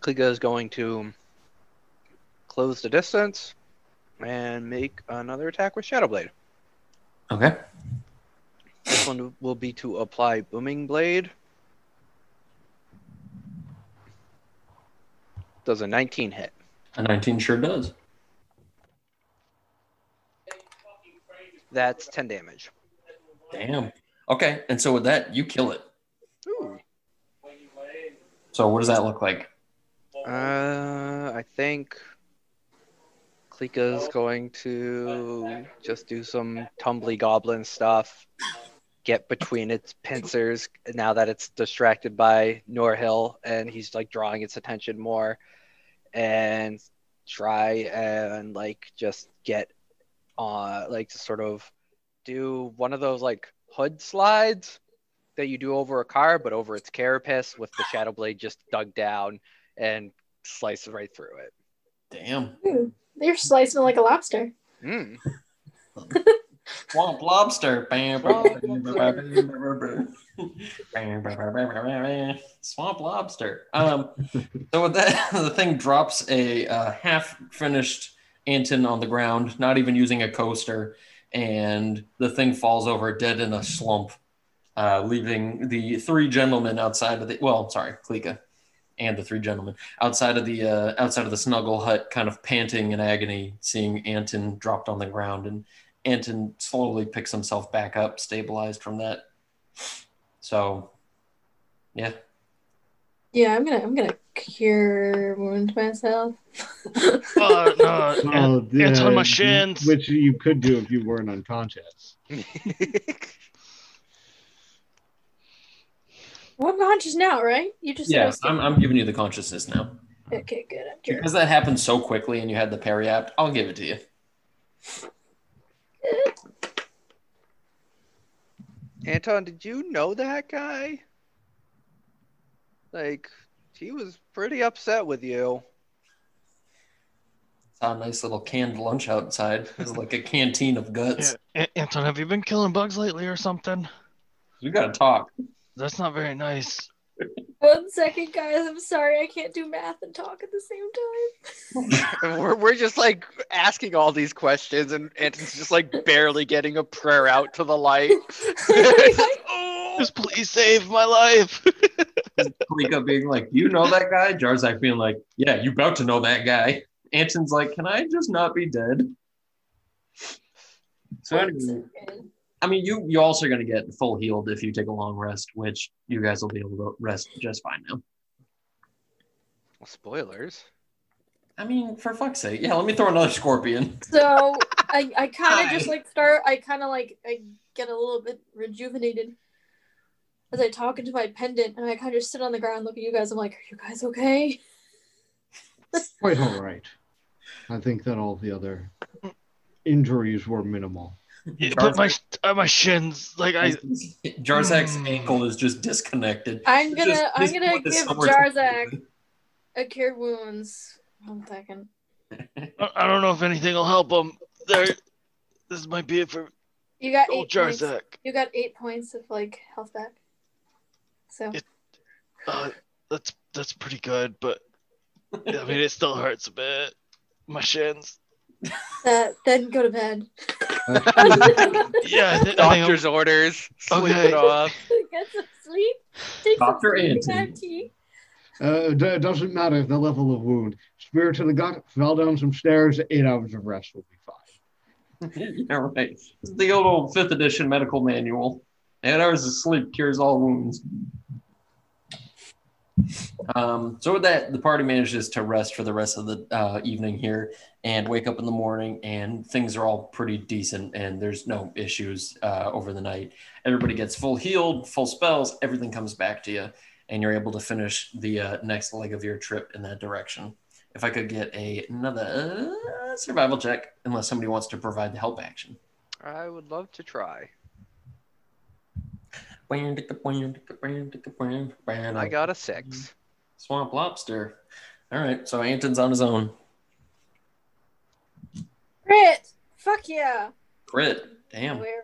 Klika is going to close the distance and make another attack with Shadow Blade. Okay. This one will be to apply Booming Blade. Does a 19 hit? A 19 sure does. That's 10 damage. Damn. Okay. And so with that, you kill it. Ooh. So what does that look like? Uh, I think Klika's going to just do some tumbly goblin stuff, get between its pincers now that it's distracted by Norhill and he's like drawing its attention more, and try and like just get uh, like to sort of do one of those like hood slides that you do over a car, but over its carapace with the shadow blade just dug down and slice right through it. Damn. Ooh, you're slicing like a lobster. Mm. Swamp lobster. Swamp lobster. Um, so with that, the thing drops a uh, half finished Anton on the ground, not even using a coaster, and the thing falls over dead in a slump, uh, leaving the three gentlemen outside of the well, sorry, Klika, and the three gentlemen outside of the uh, outside of the snuggle hut, kind of panting in agony, seeing Anton dropped on the ground, and Anton slowly picks himself back up, stabilized from that. So, yeah, yeah, I'm gonna I'm gonna cure wound myself. uh, no, oh, yeah, it's on my shins. Which you could do if you weren't unconscious. well, I'm conscious now, right? You just yeah. I'm I'm giving you the consciousness now. Okay, good. Because that happened so quickly, and you had the periapt. I'll give it to you. Anton, did you know that guy? Like, he was pretty upset with you. Saw a nice little canned lunch outside. It was like a canteen of guts. Yeah. Anton, have you been killing bugs lately or something? We gotta talk. That's not very nice. One second, guys. I'm sorry. I can't do math and talk at the same time. we're, we're just like asking all these questions, and Anton's just like barely getting a prayer out to the light. Just please Please save my life. Klika being like, "You know that guy?" Jarzak being like, "Yeah, you about to know that guy." Anton's like, "Can I just not be dead?" So anyway, I mean, you you also going to get full healed if you take a long rest, which you guys will be able to rest just fine now. Spoilers. I mean, for fuck's sake, yeah. Let me throw another scorpion. So I, I kind of just like start. I kind of like I get a little bit rejuvenated as I talk into my pendant, and I kind of just sit on the ground, look at you guys. I'm like, are you guys okay? Quite all right. I think that all the other injuries were minimal. Yeah, but my uh, my shins, like I, Jarzak's ankle is just disconnected. I'm gonna just- I'm gonna give Jarzak a cure wounds. One second. I I don't know if anything will help him. There, this might be it for You got old eight points. Jarzak. You got eight points of like health back. So It- Uh, that's that's pretty good, but I mean it still hurts a bit. My shins. Uh, then go to bed. Yeah, I, thi- I think I'm- Doctor's orders. Sleep Okay. it off. Get some sleep. Take Dr. some sleeping Anthony. tea. Uh, d- it doesn't matter the level of wound. Spear to the gut, fell down some stairs, eight hours of rest will be fine. yeah, right. It's the old, old fifth edition medical manual. Eight hours of sleep cures all wounds. Um, so with that, the party manages to rest for the rest of the uh, evening here and wake up in the morning, and things are all pretty decent, and there's no issues uh, over the night. Everybody gets full healed, full spells, everything comes back to you, and you're able to finish the uh, next leg of your trip in that direction. If I could get a, another survival check, unless somebody wants to provide the help action. I would love to try. I I got a six. Mm-hmm. Swamp lobster. All right, so Anton's on his own. Crit. Fuck yeah. Crit. Damn.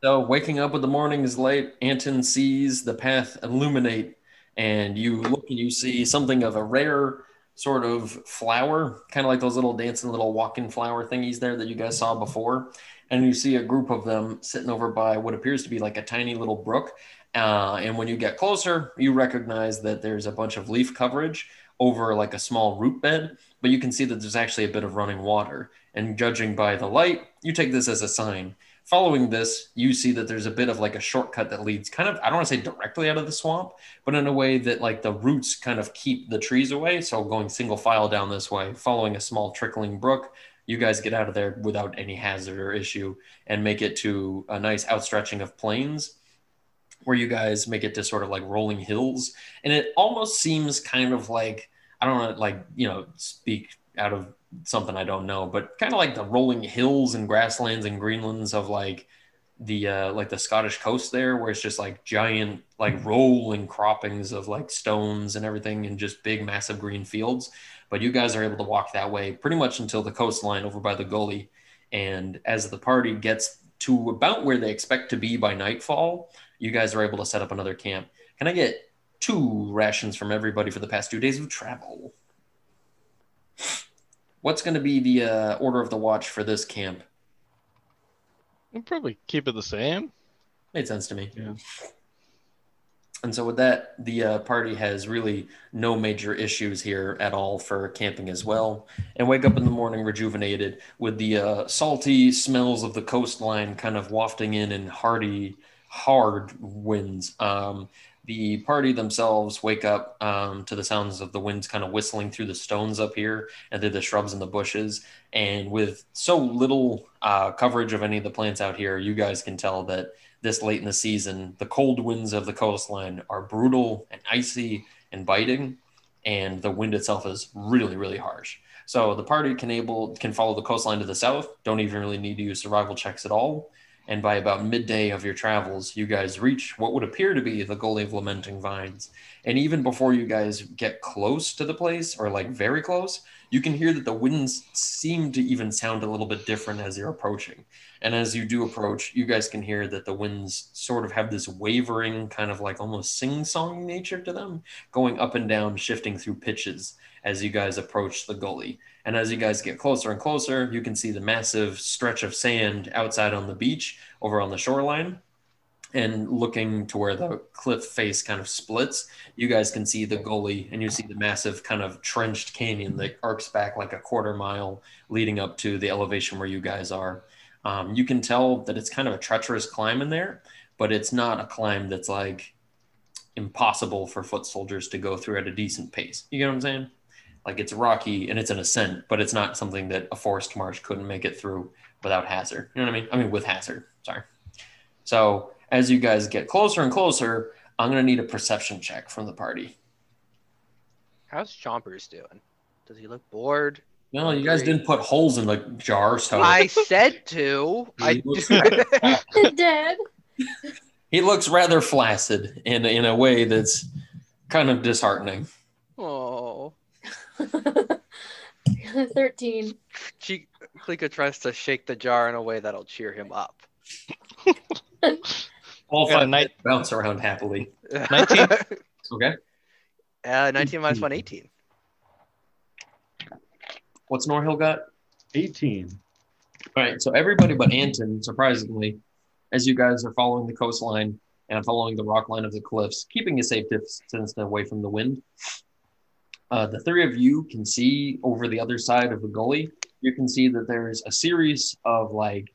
So waking up with the morning is late. Anton sees the path illuminate, and you look and you see something of a rare sort of flower, kind of like those little dancing little walking flower thingies there that you guys saw before. And you see a group of them sitting over by what appears to be like a tiny little brook. Uh, and when you get closer, you recognize that there's a bunch of leaf coverage over like a small root bed, but you can see that there's actually a bit of running water. And judging by the light, you take this as a sign. Following this, you see that there's a bit of like a shortcut that leads kind of, I don't want to say directly out of the swamp, but in a way that like the roots kind of keep the trees away. So going single file down this way, following a small trickling brook, you guys get out of there without any hazard or issue and make it to a nice outstretching of plains where you guys make it to sort of like rolling hills. And it almost seems kind of like, I don't to like, you know, speak out of something I don't know, but kind of like the rolling hills and grasslands and greenlands of like the uh like the Scottish coast there where it's just like giant like rolling croppings of like stones and everything and just big massive green fields. But you guys are able to walk that way pretty much until the coastline over by the gully. And as the party gets to about where they expect to be by nightfall, you guys are able to set up another camp. Can I get two rations from everybody for the past two days of travel? What's going to be the uh, order of the watch for this camp? We'll probably keep it the same. Made sense to me. Yeah. And so with that, the uh, party has really no major issues here at all for camping as well, and wake up in the morning rejuvenated with the uh, salty smells of the coastline kind of wafting in in hearty, hard winds. Um, the party themselves wake up um, to the sounds of the winds kind of whistling through the stones up here and through the shrubs and the bushes. And with so little uh, coverage of any of the plants out here, you guys can tell that this late in the season, the cold winds of the coastline are brutal and icy and biting, and the wind itself is really, really harsh. So the party can able can follow the coastline to the south. Don't even really need to use survival checks at all. And by about midday of your travels, you guys reach what would appear to be the Gully of Lamenting Vines. And even before you guys get close to the place, or like very close, you can hear that the winds seem to even sound a little bit different as you're approaching. And as you do approach, you guys can hear that the winds sort of have this wavering, kind of like almost sing song nature to them, going up and down, shifting through pitches as you guys approach the gully. And as you guys get closer and closer, you can see the massive stretch of sand outside on the beach over on the shoreline. and looking to where the cliff face kind of splits, you guys can see the gully and you see the massive kind of trenched canyon that arcs back like a quarter mile leading up to the elevation where you guys are. Um, you can tell that it's kind of a treacherous climb in there, but it's not a climb that's like impossible for foot soldiers to go through at a decent pace. You get what I'm saying? Like it's rocky and it's an ascent, but it's not something that a forest march couldn't make it through without hazard. You know what I mean? I mean, with hazard. Sorry. So as you guys get closer and closer, I'm going to need a perception check from the party. How's Chompers doing? Does he look bored? No, you guys didn't put holes in the jar, so I said to. I He looks- Dead. he looks rather flaccid in in a way that's kind of disheartening. oh. 13. She, Klika tries to shake the jar in a way that'll cheer him up. All Got a five night- bounce around happily. 19. Okay, uh, 19 minus 1, 18. what's Norhill got? 18. All right, so everybody but Anton, surprisingly, as you guys are following the coastline and following the rock line of the cliffs, keeping a safe distance away from the wind, uh, the three of you can see over the other side of the gully. You can see that there's a series of like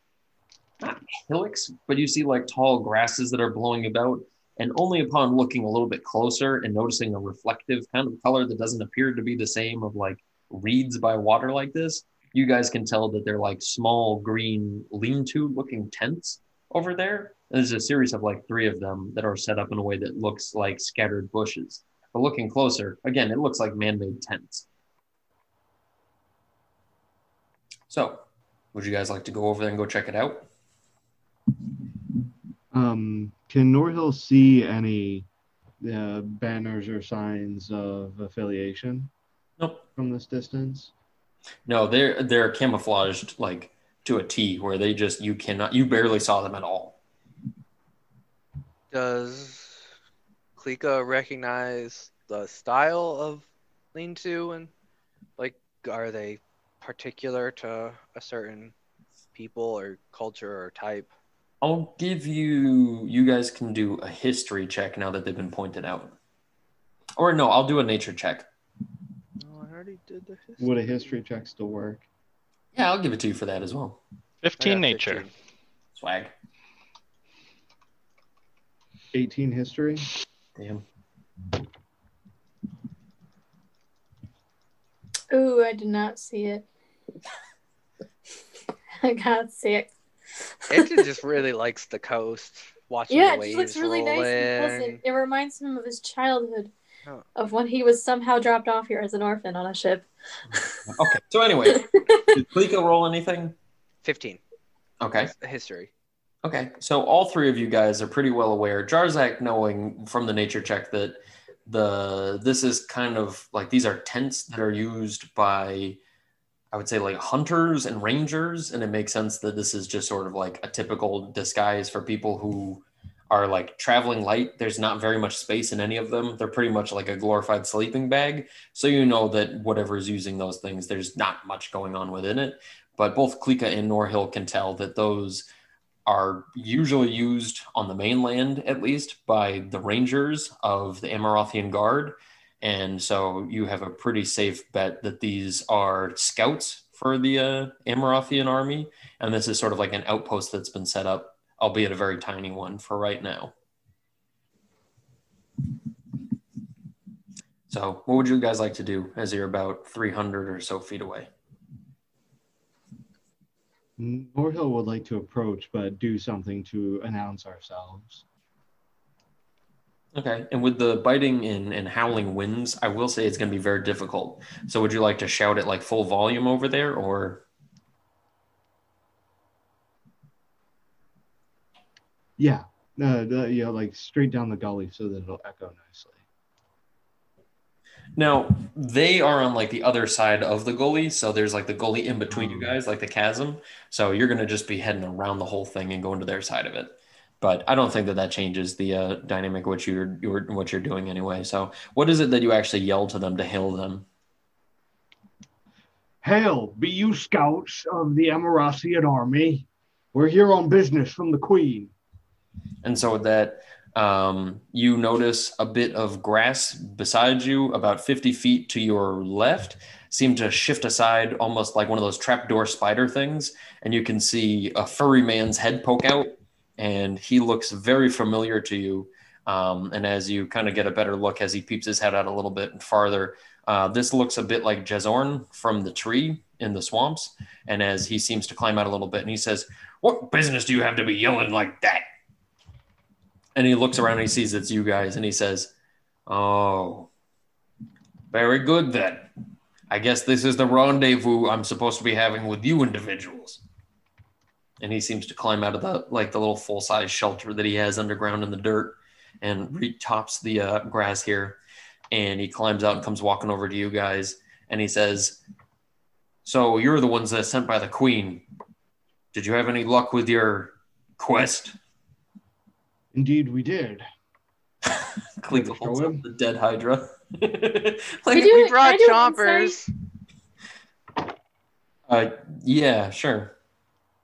not hillocks, but you see like tall grasses that are blowing about. And only upon looking a little bit closer and noticing a reflective kind of color that doesn't appear to be the same of like reeds by water like this, you guys can tell that they're like small green lean-to looking tents over there. There's a series of like three of them that are set up in a way that looks like scattered bushes. But looking closer, again, it looks like man-made tents. So, would you guys like to go over there and go check it out? Um, can Norhill see any uh, banners or signs of affiliation Nope. from this distance? No, they're they're camouflaged like to a T, where they just you cannot you barely saw them at all. Does Klika recognize the style of lean to and like are they particular to a certain people or culture or type? I'll give you you guys can do a history check now that they've been pointed out. Or no, I'll do a nature check. Oh, I already did the history. Would a history check still work? Yeah, I'll give it to you for that as well. 15 nature. 15. Swag. 18 history? Damn. Ooh, I did not see it. I got sick. Anton just really likes the coast, watching Yeah, the it waves just looks really nice and rolling. pleasant. It reminds him of his childhood, Oh. of when he was somehow dropped off here as an orphan on a ship. Okay. So anyway, did Klika roll anything? 15. Okay. History. Okay, so all three of you guys are pretty well aware. Jarzak knowing from the nature check that the this is kind of like these are tents that are used by I would say like hunters and rangers, and it makes sense that this is just sort of like a typical disguise for people who are like traveling light. There's not very much space in any of them. They're pretty much like a glorified sleeping bag. So you know that whatever is using those things, there's not much going on within it. But both Klika and Norhill can tell that those are usually used on the mainland, at least, by the rangers of the Amarothian Guard. And so you have a pretty safe bet that these are scouts for the uh, Amarothian army. And this is sort of like an outpost that's been set up, albeit a very tiny one for right now. So, what would you guys like to do as you're about 300 or so feet away? Norhill would like to approach, but do something to announce ourselves. Okay. And with the biting and, and howling winds, I will say it's going to be very difficult. So would you like to shout at like full volume over there or? Yeah, uh, the, you know, like straight down the gully so that it'll echo nicely. Now, they are on like the other side of the goalie, So there's like the goalie in between you guys, like the chasm. So you're going to just be heading around the whole thing and going to their side of it. But I don't think that that changes the uh, dynamic what you're, you're what you're doing anyway. So what is it that you actually yell to them to hail them? Hail, be you scouts of the Amarothian army. We're here on business from the Queen. And so that, um, you notice a bit of grass beside you, about 50 feet to your left, seem to shift aside almost like one of those trapdoor spider things. And you can see a furry man's head poke out, and he looks very familiar to you. Um, and as you kind of get a better look as he peeps his head out a little bit farther, uh, this looks a bit like Jezorn from the tree in the swamps. And as he seems to climb out a little bit, and he says, What business do you have to be yelling like that? And he looks around and he sees it's you guys, and he says, Oh, very good then. I guess this is the rendezvous I'm supposed to be having with you individuals. And he seems to climb out of the like the little full size shelter that he has underground in the dirt and retops the uh, grass here. And he climbs out and comes walking over to you guys. And he says, So you're the ones that sent by the queen. Did you have any luck with your quest? Indeed, we did. Cleek Show holds up the dead Hydra. like, I do- We brought Can I do an chompers. uh, yeah, sure.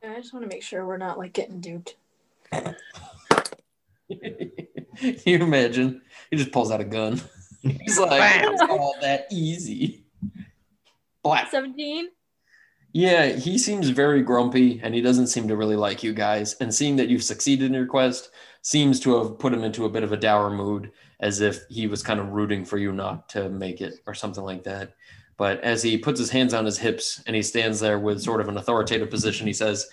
I just want to make sure we're not like getting duped. you imagine he just pulls out a gun. He's like, Bam. it's all that easy. Black. 17? Yeah, he seems very grumpy and he doesn't seem to really like you guys. And seeing that you've succeeded in your quest seems to have put him into a bit of a dour mood, as if he was kind of rooting for you not to make it or something like that. But as he puts his hands on his hips and he stands there with sort of an authoritative position, he says,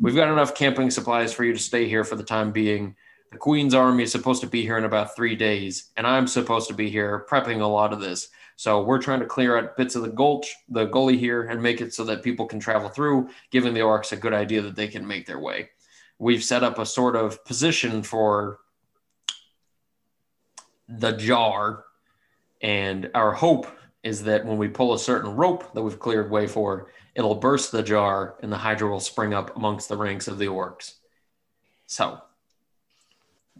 We've got enough camping supplies for you to stay here for the time being. The Queen's army is supposed to be here in about three days, and I'm supposed to be here prepping a lot of this. So we're trying to clear out bits of the gulch, the gully here, and make it so that people can travel through, giving the orcs a good idea that they can make their way. We've set up a sort of position for the jar, and our hope is that when we pull a certain rope that we've cleared way for, it'll burst the jar and the hydra will spring up amongst the ranks of the orcs. So,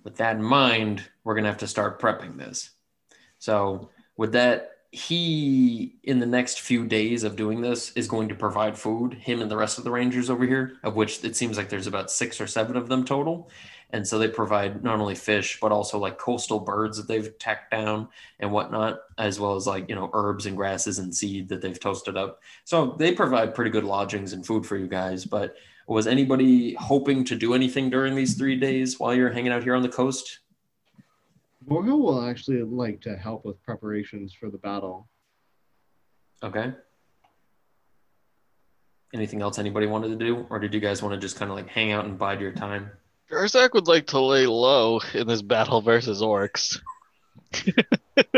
with that in mind, we're going to have to start prepping this. So, with that, he, in the next few days of doing this, is going to provide food, him and the rest of the Rangers over here, of which it seems like there's about six or seven of them total. And so they provide not only fish, but also like coastal birds that they've tacked down and whatnot, as well as like, you know, herbs and grasses and seed that they've toasted up. So they provide pretty good lodgings and food for you guys. But was anybody hoping to do anything during these three days while you're hanging out here on the coast? Borgo will actually like to help with preparations for the battle. Okay. Anything else anybody wanted to do? Or did you guys want to just kind of like hang out and bide your time? Jarzak would like to lay low in this battle versus orcs.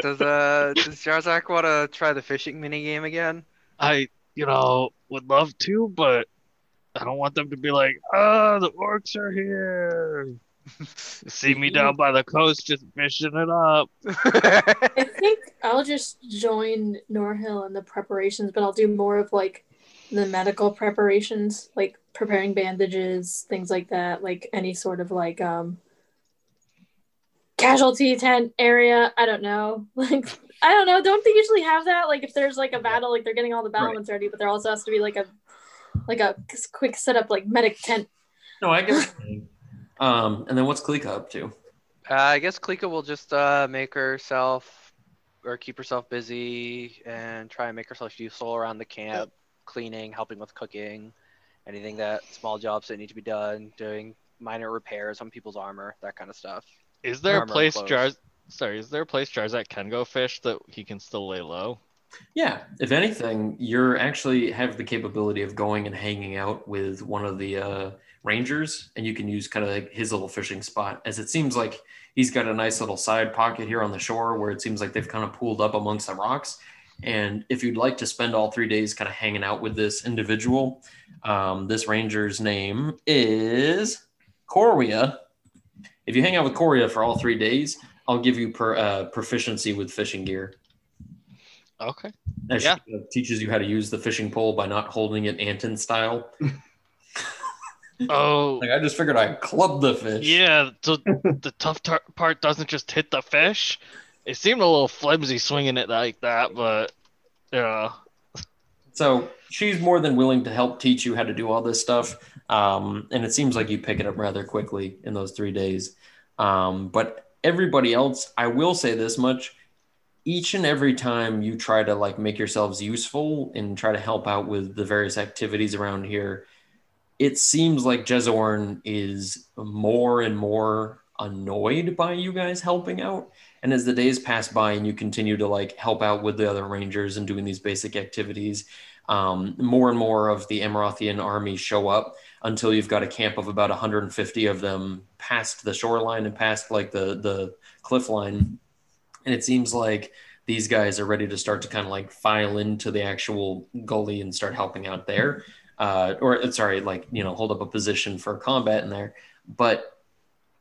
Does uh does Jarzak want to try the fishing mini game again? I, you know, would love to, but I don't want them to be like, ah, the orcs are here. See me down by the coast just fishing it up. I think I'll just join Norhill in the preparations, but I'll do more of like the medical preparations, like preparing bandages, things like that, like any sort of like um casualty tent area. I don't know. Like I don't know. Don't they usually have that? Like if there's like a battle, like they're getting all the battlements ready, but there also has to be like a like a quick setup like medic tent. No, I get what you're saying. Um, and then what's Klika up to? Uh, I guess Klika will just uh, make herself or keep herself busy and try and make herself useful around the camp, cleaning, helping with cooking, anything that small jobs that need to be done, doing minor repairs on people's armor, that kind of stuff. Is there a Armor and place clothes. Jar? Sorry, is there a place Jarzak can go fish that he can still lay low? Yeah, if anything, you're actually have the capability of going and hanging out with one of the uh, rangers, and you can use kind of like his little fishing spot. As it seems like he's got a nice little side pocket here on the shore where it seems like they've kind of pooled up amongst the rocks. And if you'd like to spend all three days kind of hanging out with this individual, um, this ranger's name is Coria. If you hang out with Coria for all three days, I'll give you per, uh, proficiency with fishing gear. Okay. That Yeah. uh, teaches you how to use the fishing pole by not holding it Anton style. Oh, Like I just figured I'd club the fish. yeah. So the tough tar- part doesn't just hit the fish. It seemed a little flimsy swinging it like that, but yeah. So she's more than willing to help teach you how to do all this stuff. Um, and it seems like you pick it up rather quickly in those three days. Um, but everybody else, I will say this much each and every time you try to like make yourselves useful and try to help out with the various activities around here, it seems like Jezorn is more and more annoyed by you guys helping out. And as the days pass by and you continue to like help out with the other rangers and doing these basic activities, um, more and more of the Amarothian army show up until you've got a camp of about 150 of them past the shoreline and past like the the cliff line. And it seems like these guys are ready to start to kind of like file into the actual gully and start helping out there. Uh, or sorry, like you know, hold up a position for combat in there. But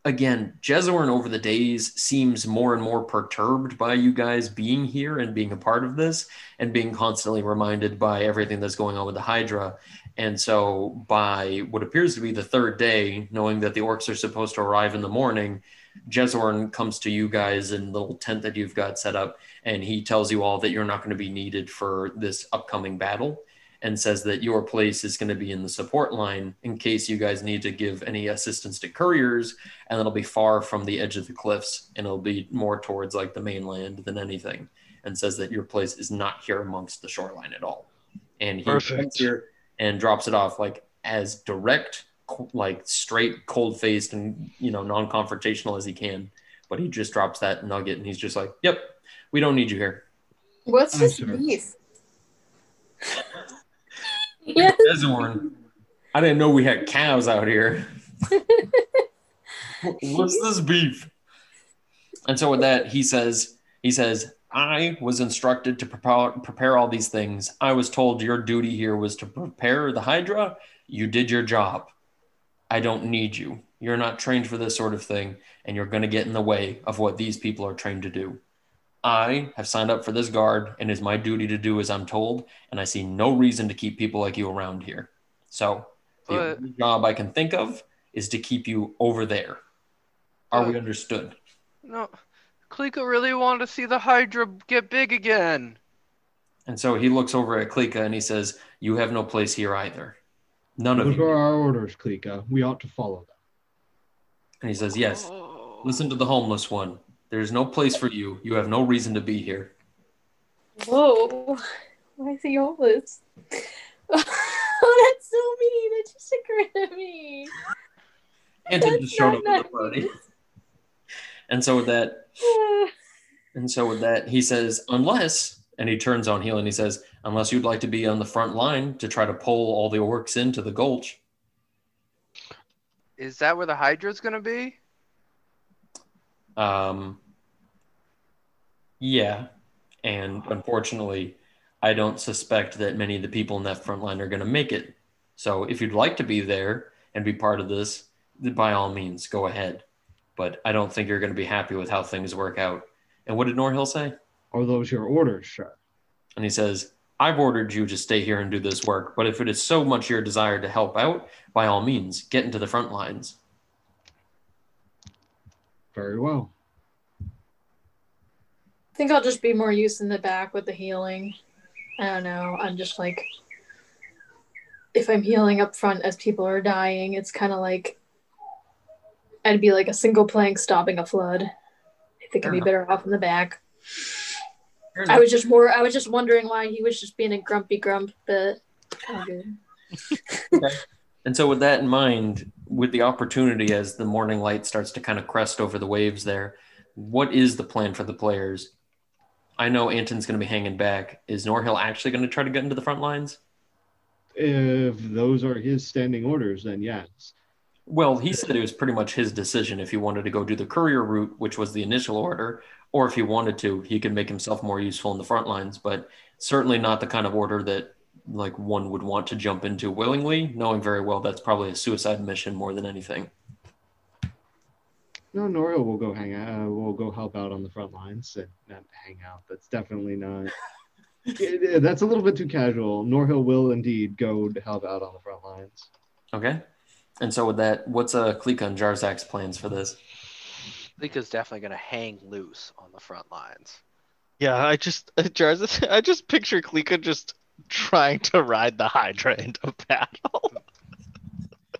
again, Jezorn over the days seems more and more perturbed by you guys being here and being a part of this and being constantly reminded by everything that's going on with the Hydra. And so, by what appears to be the third day, knowing that the orcs are supposed to arrive in the morning, Jezorn comes to you guys in the little tent that you've got set up, and he tells you all that you're not going to be needed for this upcoming battle and says that your place is going to be in the support line in case you guys need to give any assistance to couriers and it'll be far from the edge of the cliffs and it'll be more towards like the mainland than anything and says that your place is not here amongst the shoreline at all and he Perfect. comes here and drops it off like as direct like straight cold faced and you know non-confrontational as he can but he just drops that nugget and he's just like yep we don't need you here What's I'm his sure. Beef? yeah. Jezorn. I didn't know we had cows out here. What's this beef? And so with that, he says, he says, I was instructed to prepare, prepare all these things. I was told your duty here was to prepare the Hydra. You did your job. I don't need you. You're not trained for this sort of thing, and you're going to get in the way of what these people are trained to do. I have signed up for this guard, and it's my duty to do as I'm told, and I see no reason to keep people like you around here. So, the But- only job I can think of is to keep you over there. Are we understood? No, Klika really wanted to see the Hydra get big again. And so he looks over at Klika and he says, You have no place here either. None of you. Those are our orders, Klika. We ought to follow them. And he says, Yes, Oh. listen to the homeless one. There's no place for you. You have no reason to be here. Whoa. Why is he homeless? oh, that's so mean. It just occurred to me. Anton just showed up not at the party. And so with that, and so with that, he says, unless, and he turns on heel and he says, unless you'd like to be on the front line to try to pull all the orcs into the gulch. Is that where the Hydra's gonna be? Um, yeah, and unfortunately, I don't suspect that many of the people in that front line are going to make it. So if you'd like to be there and be part of this, by all means, go ahead. But I don't think you're going to be happy with how things work out. And what did Norhill say? Are those your orders, sir? And he says, I've ordered you to stay here and do this work, but if it is so much your desire to help out, by all means, get into the front lines. Very well. I think I'll just be more used in the back with the healing. I don't know. I'm just like, if I'm healing up front as people are dying, it's kind of like I'd be like a single plank stopping a flood. I think I'd be Fair better off in the back. I was just more. I was just wondering why he was just being a grumpy grump, but good. And so, with that in mind, with the opportunity as the morning light starts to kind of crest over the waves there, what is the plan for the players? I know Anton's going to be hanging back. Is Norhill actually going to try to get into the front lines? If those are his standing orders, then yes. Well, he said it was pretty much his decision if he wanted to go do the courier route, which was the initial order, or if he wanted to, he could make himself more useful in the front lines, but certainly not the kind of order that like one would want to jump into willingly, knowing very well that's probably a suicide mission more than anything. No, Norhill will go hang out. Uh, will go help out on the front lines and not hang out. That's definitely not. It- it- that's a little bit too casual. Norhill will indeed go to help out on the front lines. Okay. And so with that, what's uh Klika and Jarzak's plans for this? Klika's definitely gonna hang loose on the front lines. Yeah, I just Jarvis, I just picture Klika just trying to ride the Hydra into battle.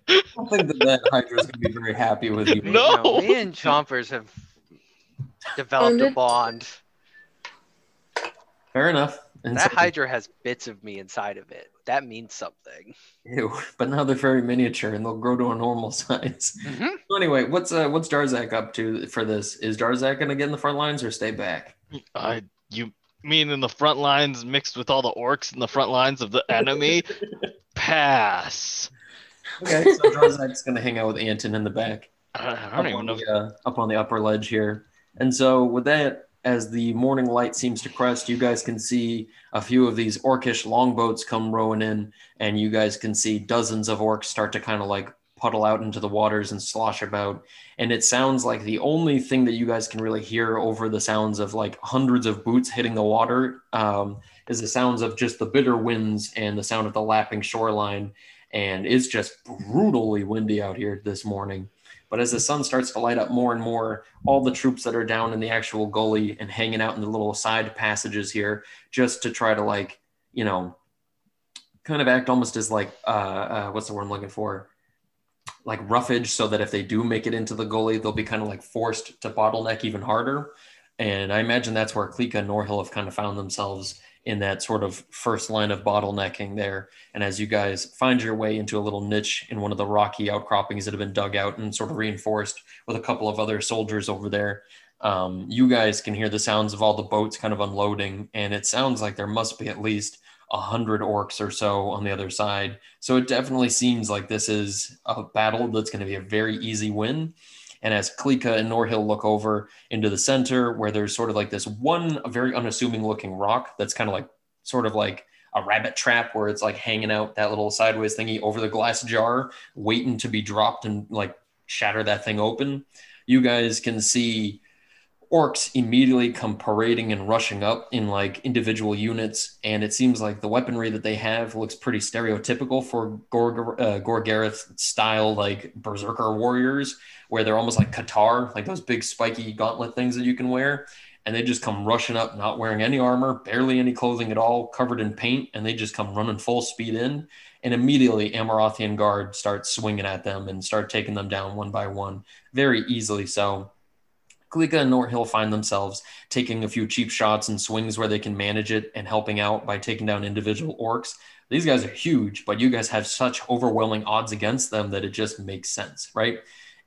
I don't think that that Hydra's gonna be very happy with you. Me, No. you know, me and Chompers have developed a bond. Fair enough. And That so- Hydra has bits of me inside of it. That means something. Ew, but now they're very miniature and they'll grow to a normal size. Mhm. So anyway, what's uh what's Darzak up to for this? Is Darzak gonna get in the front lines or stay back? I you mean in the front lines mixed with all the orcs in the front lines of the enemy? Pass. Okay, so Darzak's gonna hang out with Anton in the back. I I don't even know. the, uh, up on the upper ledge here. And so with that, as the morning light seems to crest, you guys can see a few of these orcish longboats come rowing in, and you guys can see dozens of orcs start to kind of like puddle out into the waters and slosh about. And it sounds like the only thing that you guys can really hear over the sounds of like hundreds of boots hitting the water um, is the sounds of just the bitter winds and the sound of the lapping shoreline. And it's just brutally windy out here this morning. But as the sun starts to light up more and more, all the troops that are down in the actual gully and hanging out in the little side passages here, just to try to like, you know, kind of act almost as like, uh, uh what's the word I'm looking for? Like roughage, so that if they do make it into the gully, they'll be kind of like forced to bottleneck even harder. And I imagine that's where Klika and Norhill have kind of found themselves in that sort of first line of bottlenecking there. And as you guys find your way into a little niche in one of the rocky outcroppings that have been dug out and sort of reinforced with a couple of other soldiers over there, um, you guys can hear the sounds of all the boats kind of unloading. And it sounds like there must be at least a hundred orcs or so on the other side. So it definitely seems like this is a battle that's going to be a very easy win. And as Klika and Norhill look over into the center, where there's sort of like this one very unassuming looking rock that's kind of like sort of like a rabbit trap where it's like hanging out that little sideways thingy over the glass jar, waiting to be dropped and like shatter that thing open. You guys can see orcs immediately come parading and rushing up in like individual units and it seems like the weaponry that they have looks pretty stereotypical for Gorg- uh, Gorgareth style like berserker warriors where they're almost like katar like those big spiky gauntlet things that you can wear and they just come rushing up not wearing any armor barely any clothing at all covered in paint and they just come running full speed in and immediately Amarothian guard starts swinging at them and start taking them down one by one. Very easily so Klika and Norhill find themselves taking a few cheap shots and swings where they can manage it and helping out by taking down individual orcs. These guys are huge, but you guys have such overwhelming odds against them that it just makes sense, right?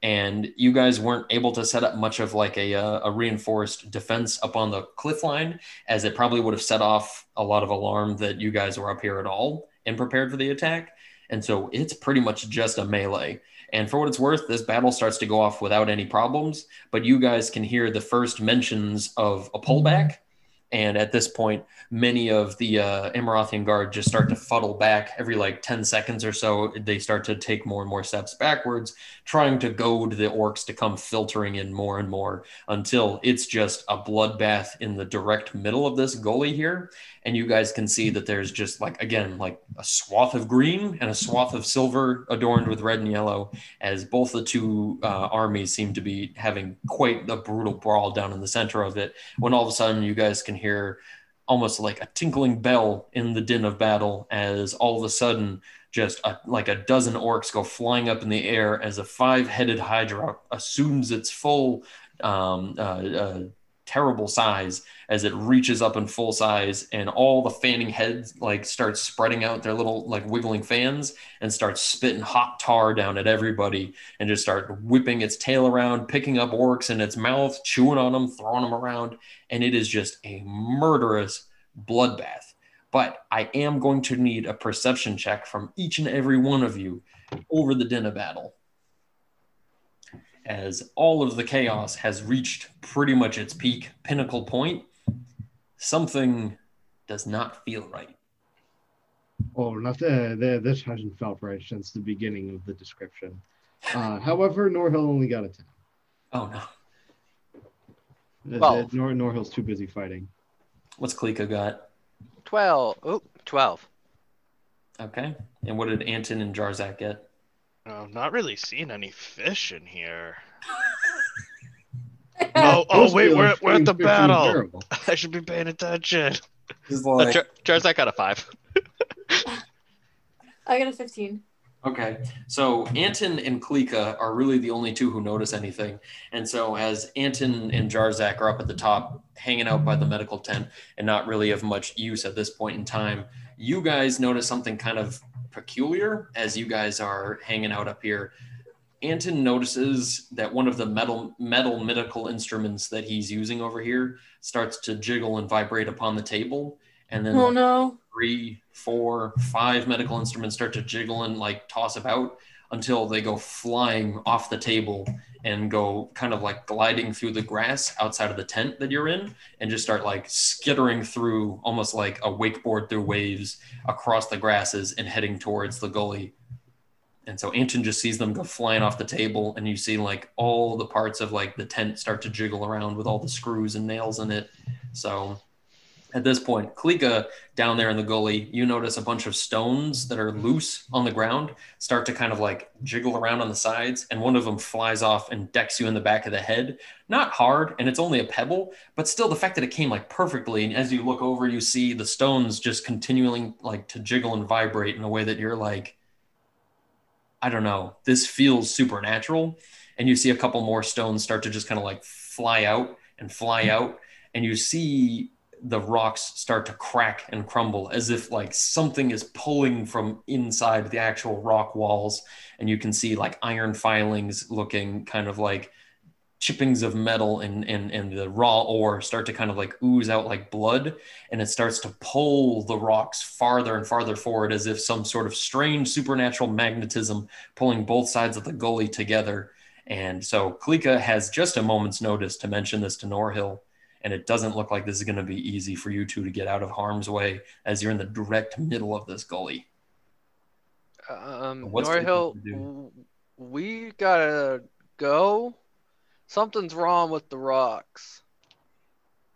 And you guys weren't able to set up much of like a, uh, a reinforced defense up on the cliff line, as it probably would have set off a lot of alarm that you guys were up here at all and prepared for the attack. And so it's pretty much just a melee. And for what it's worth, this battle starts to go off without any problems, but you guys can hear the first mentions of a pullback. And at this point, many of the uh, Amarothian guard just start to fuddle back every like 10 seconds or so. They start to take more and more steps backwards, trying to goad the orcs to come filtering in more and more until it's just a bloodbath in the direct middle of this gully here. And you guys can see that there's just like, again, like a swath of green and a swath of silver adorned with red and yellow as both the two uh, armies seem to be having quite a brutal brawl down in the center of it. When all of a sudden you guys can hear almost like a tinkling bell in the din of battle as all of a sudden just a, like a dozen orcs go flying up in the air as a five-headed hydra assumes its full um, uh, uh, terrible size as it reaches up in full size and all the fanning heads like start spreading out their little like wiggling fans and start spitting hot tar down at everybody and just start whipping its tail around picking up orcs in its mouth chewing on them throwing them around. And it is just a murderous bloodbath. But i am going to need a perception check from each and every one of you over the din of battle as all of the chaos has reached pretty much its peak pinnacle point, something does not feel right. Oh, not the, the, this hasn't felt right since the beginning of the description. Uh, however, Norhill only got a 10. Oh no. Uh, Twelve. Nor, Norhill's too busy fighting. What's Klika got? 12. Oh, 12. Okay. And what did Anton and Jarzak get? I'm not really seeing any fish in here. Oh, oh, wait, we're- we're at the battle. I should be paying attention. Just Uh, like, Jar- Jarzak got a five. I got a 15. Okay, so Anton and Klika are really the only two who notice anything. And so, as Anton and Jarzak are up at the top, hanging out by the medical tent and not really of much use at this point in time, you guys notice something kind of peculiar as you guys are hanging out up here. Anton notices that one of the metal metal medical instruments that he's using over here starts to jiggle and vibrate upon the table, and then Oh no. three, four, five medical instruments start to jiggle and like toss about until they go flying off the table and go kind of like gliding through the grass outside of the tent that you're in and just start like skittering through almost like a wakeboard through waves across the grasses and heading towards the gully. And so Anton just sees them go flying off the table, and you see like all the parts of like the tent start to jiggle around with all the screws and nails in it. So at this point, Klika down there in the gully, you notice a bunch of stones that are mm-hmm. loose on the ground start to kind of like jiggle around on the sides, and one of them flies off and decks you in the back of the head. Not hard, and it's only a pebble, but still the fact that it came like perfectly. And as you look over, you see the stones just continuing like to jiggle and vibrate in a way that you're like, I don't know, this feels supernatural. And you see a couple more stones start to just kind of like fly out and fly mm-hmm. out, and you see the rocks start to crack and crumble as if like something is pulling from inside the actual rock walls. And you can see like iron filings looking kind of like chippings of metal and, and and the raw ore start to kind of like ooze out like blood. And it starts to pull the rocks farther and farther forward as if some sort of strange supernatural magnetism pulling both sides of the gully together. And so klika has just a moment's notice to mention this to norhill and it doesn't look like this is going to be easy for you two to get out of harm's way as you're in the direct middle of this gully. Um, What's the Norhill, thing to do? w- we gotta go. Something's wrong with the rocks.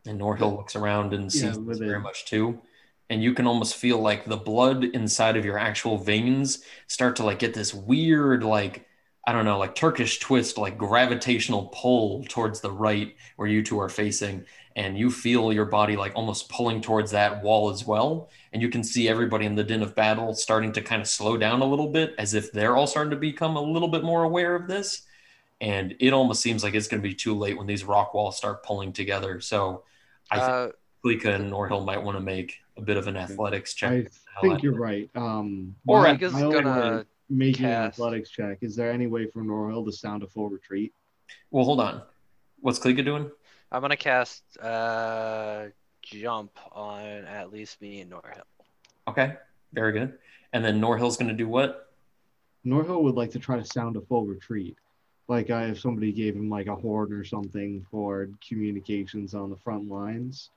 And Norhill looks around and sees Yeah, this with very it. much too. And you can almost feel like the blood inside of your actual veins start to like get this weird, like, I don't know, like Turkish twist, like gravitational pull towards the right where you two are facing. And you feel your body like almost pulling towards that wall as well. And you can see everybody in the din of battle starting to kind of slow down a little bit as if they're all starting to become a little bit more aware of this. And it almost seems like it's going to be too late when these rock walls start pulling together. So I think Uh, Klika and Norhill might want to make a bit of an athletics check. I to hell out think you're right. Um, Or while- at- Klika's while gonna making an athletics check. Is there any way for Norhill to sound a full retreat? Well, hold on. What's Klika doing? I'm gonna cast uh jump on at least me and Norhill. Okay, very good. And then Norhill's going to do what? Norhill would like to try to sound a full retreat. Like uh, if somebody gave him like a horn or something for communications on the front lines.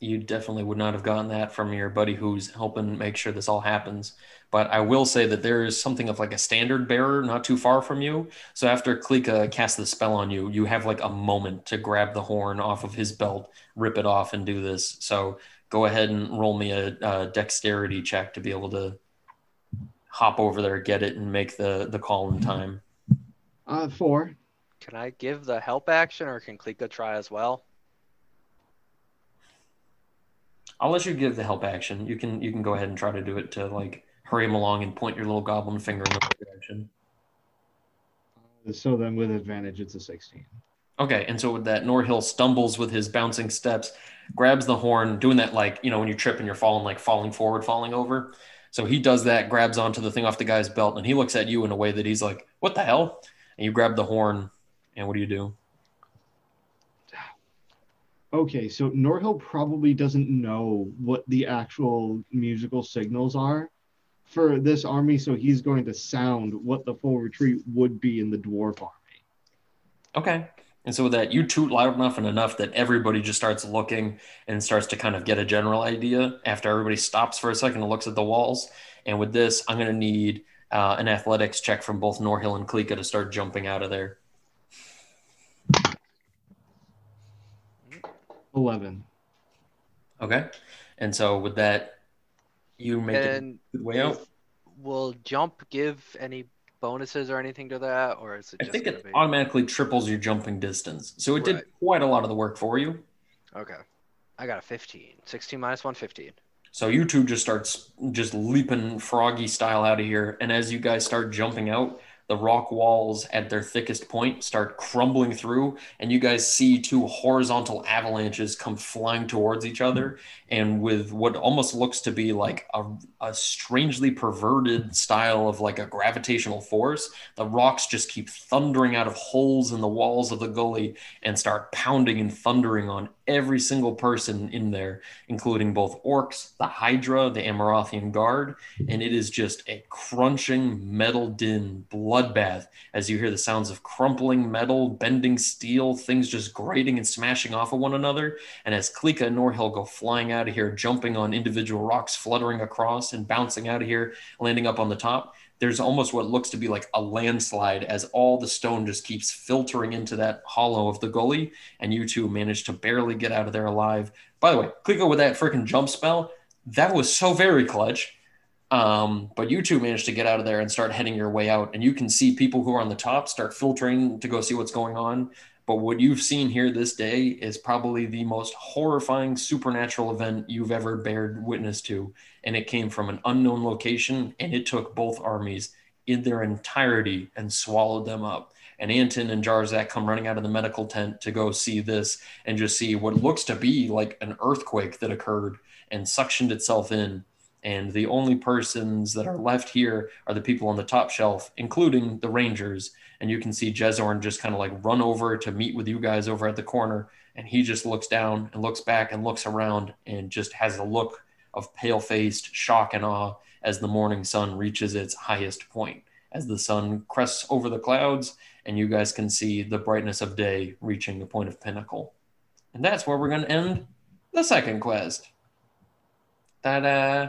You definitely would not have gotten that from your buddy who's helping make sure this all happens. But I will say that there is something of like a standard bearer not too far from you. So after Klika casts the spell on you, you have like a moment to grab the horn off of his belt, rip it off, and do this. So go ahead and roll me a, a dexterity check to be able to hop over there, get it, and make the the call in time. Uh, four. Can I give the help action or can Klika try as well? I'll let you give the help action. You can you can go ahead and try to do it to like hurry him along and point your little goblin finger in the right direction. So then with advantage, it's a 16. Okay, and so with that, Norhill stumbles with his bouncing steps, grabs the horn, doing that like you know when you trip and you're falling, like falling forward, falling over. So he does that, grabs onto the thing off the guy's belt, and he looks at you in a way that he's like, "What the hell?" And you grab the horn, and what do you do? Okay, so Norhill probably doesn't know what the actual musical signals are for this army, so he's going to sound what the full retreat would be in the dwarf army. Okay. And so with that, you toot loud enough and enough that everybody just starts looking and starts to kind of get a general idea after everybody stops for a second and looks at the walls. And with this, I'm going to need uh, an athletics check from both Norhill and Klika to start jumping out of there. 11. Okay. And so with that, you make it And a good way out. will jump give any bonuses or anything to that, or is it I think it be automatically triples your jumping distance. So it did quite a lot of the work for you. okay? I got a 15. 16 minus 1, 15. So you two just starts just leaping froggy style out of here, and as you guys start jumping out, the rock walls at their thickest point start crumbling through, and you guys see two horizontal avalanches come flying towards each other. And with what almost looks to be like a, a strangely perverted style of like a gravitational force, the rocks just keep thundering out of holes in the walls of the gully and start pounding and thundering on every single person in there, including both orcs, the Hydra, the Amarothian Guard, and it is just a crunching metal din bloodbath as you hear the sounds of crumpling metal, bending steel, things just grating and smashing off of one another. And as Klika and Norhill go flying out of here, jumping on individual rocks, fluttering across and bouncing out of here, landing up on the top, there's almost what looks to be like a landslide as all the stone just keeps filtering into that hollow of the gully, and you two manage to barely get out of there alive. By the way, Klika with that freaking jump spell, that was so very clutch. Um, but you two managed to get out of there and start heading your way out, and you can see people who are on the top start filtering to go see what's going on. But what you've seen here this day is probably the most horrifying supernatural event you've ever bared witness to. And it came from an unknown location, and it took both armies in their entirety and swallowed them up. And Anton and Jarzak come running out of the medical tent to go see this and just see what looks to be like an earthquake that occurred and suctioned itself in. And the only persons that are left here are the people on the top shelf, including the Rangers. And you can see Jezorn just kind of like run over to meet with you guys over at the corner. And he just looks down and looks back and looks around and just has a look of pale faced shock and awe as the morning sun reaches its highest point. As the sun crests over the clouds, and you guys can see the brightness of day reaching the point of pinnacle. And that's where we're going to end the second quest. Ta da!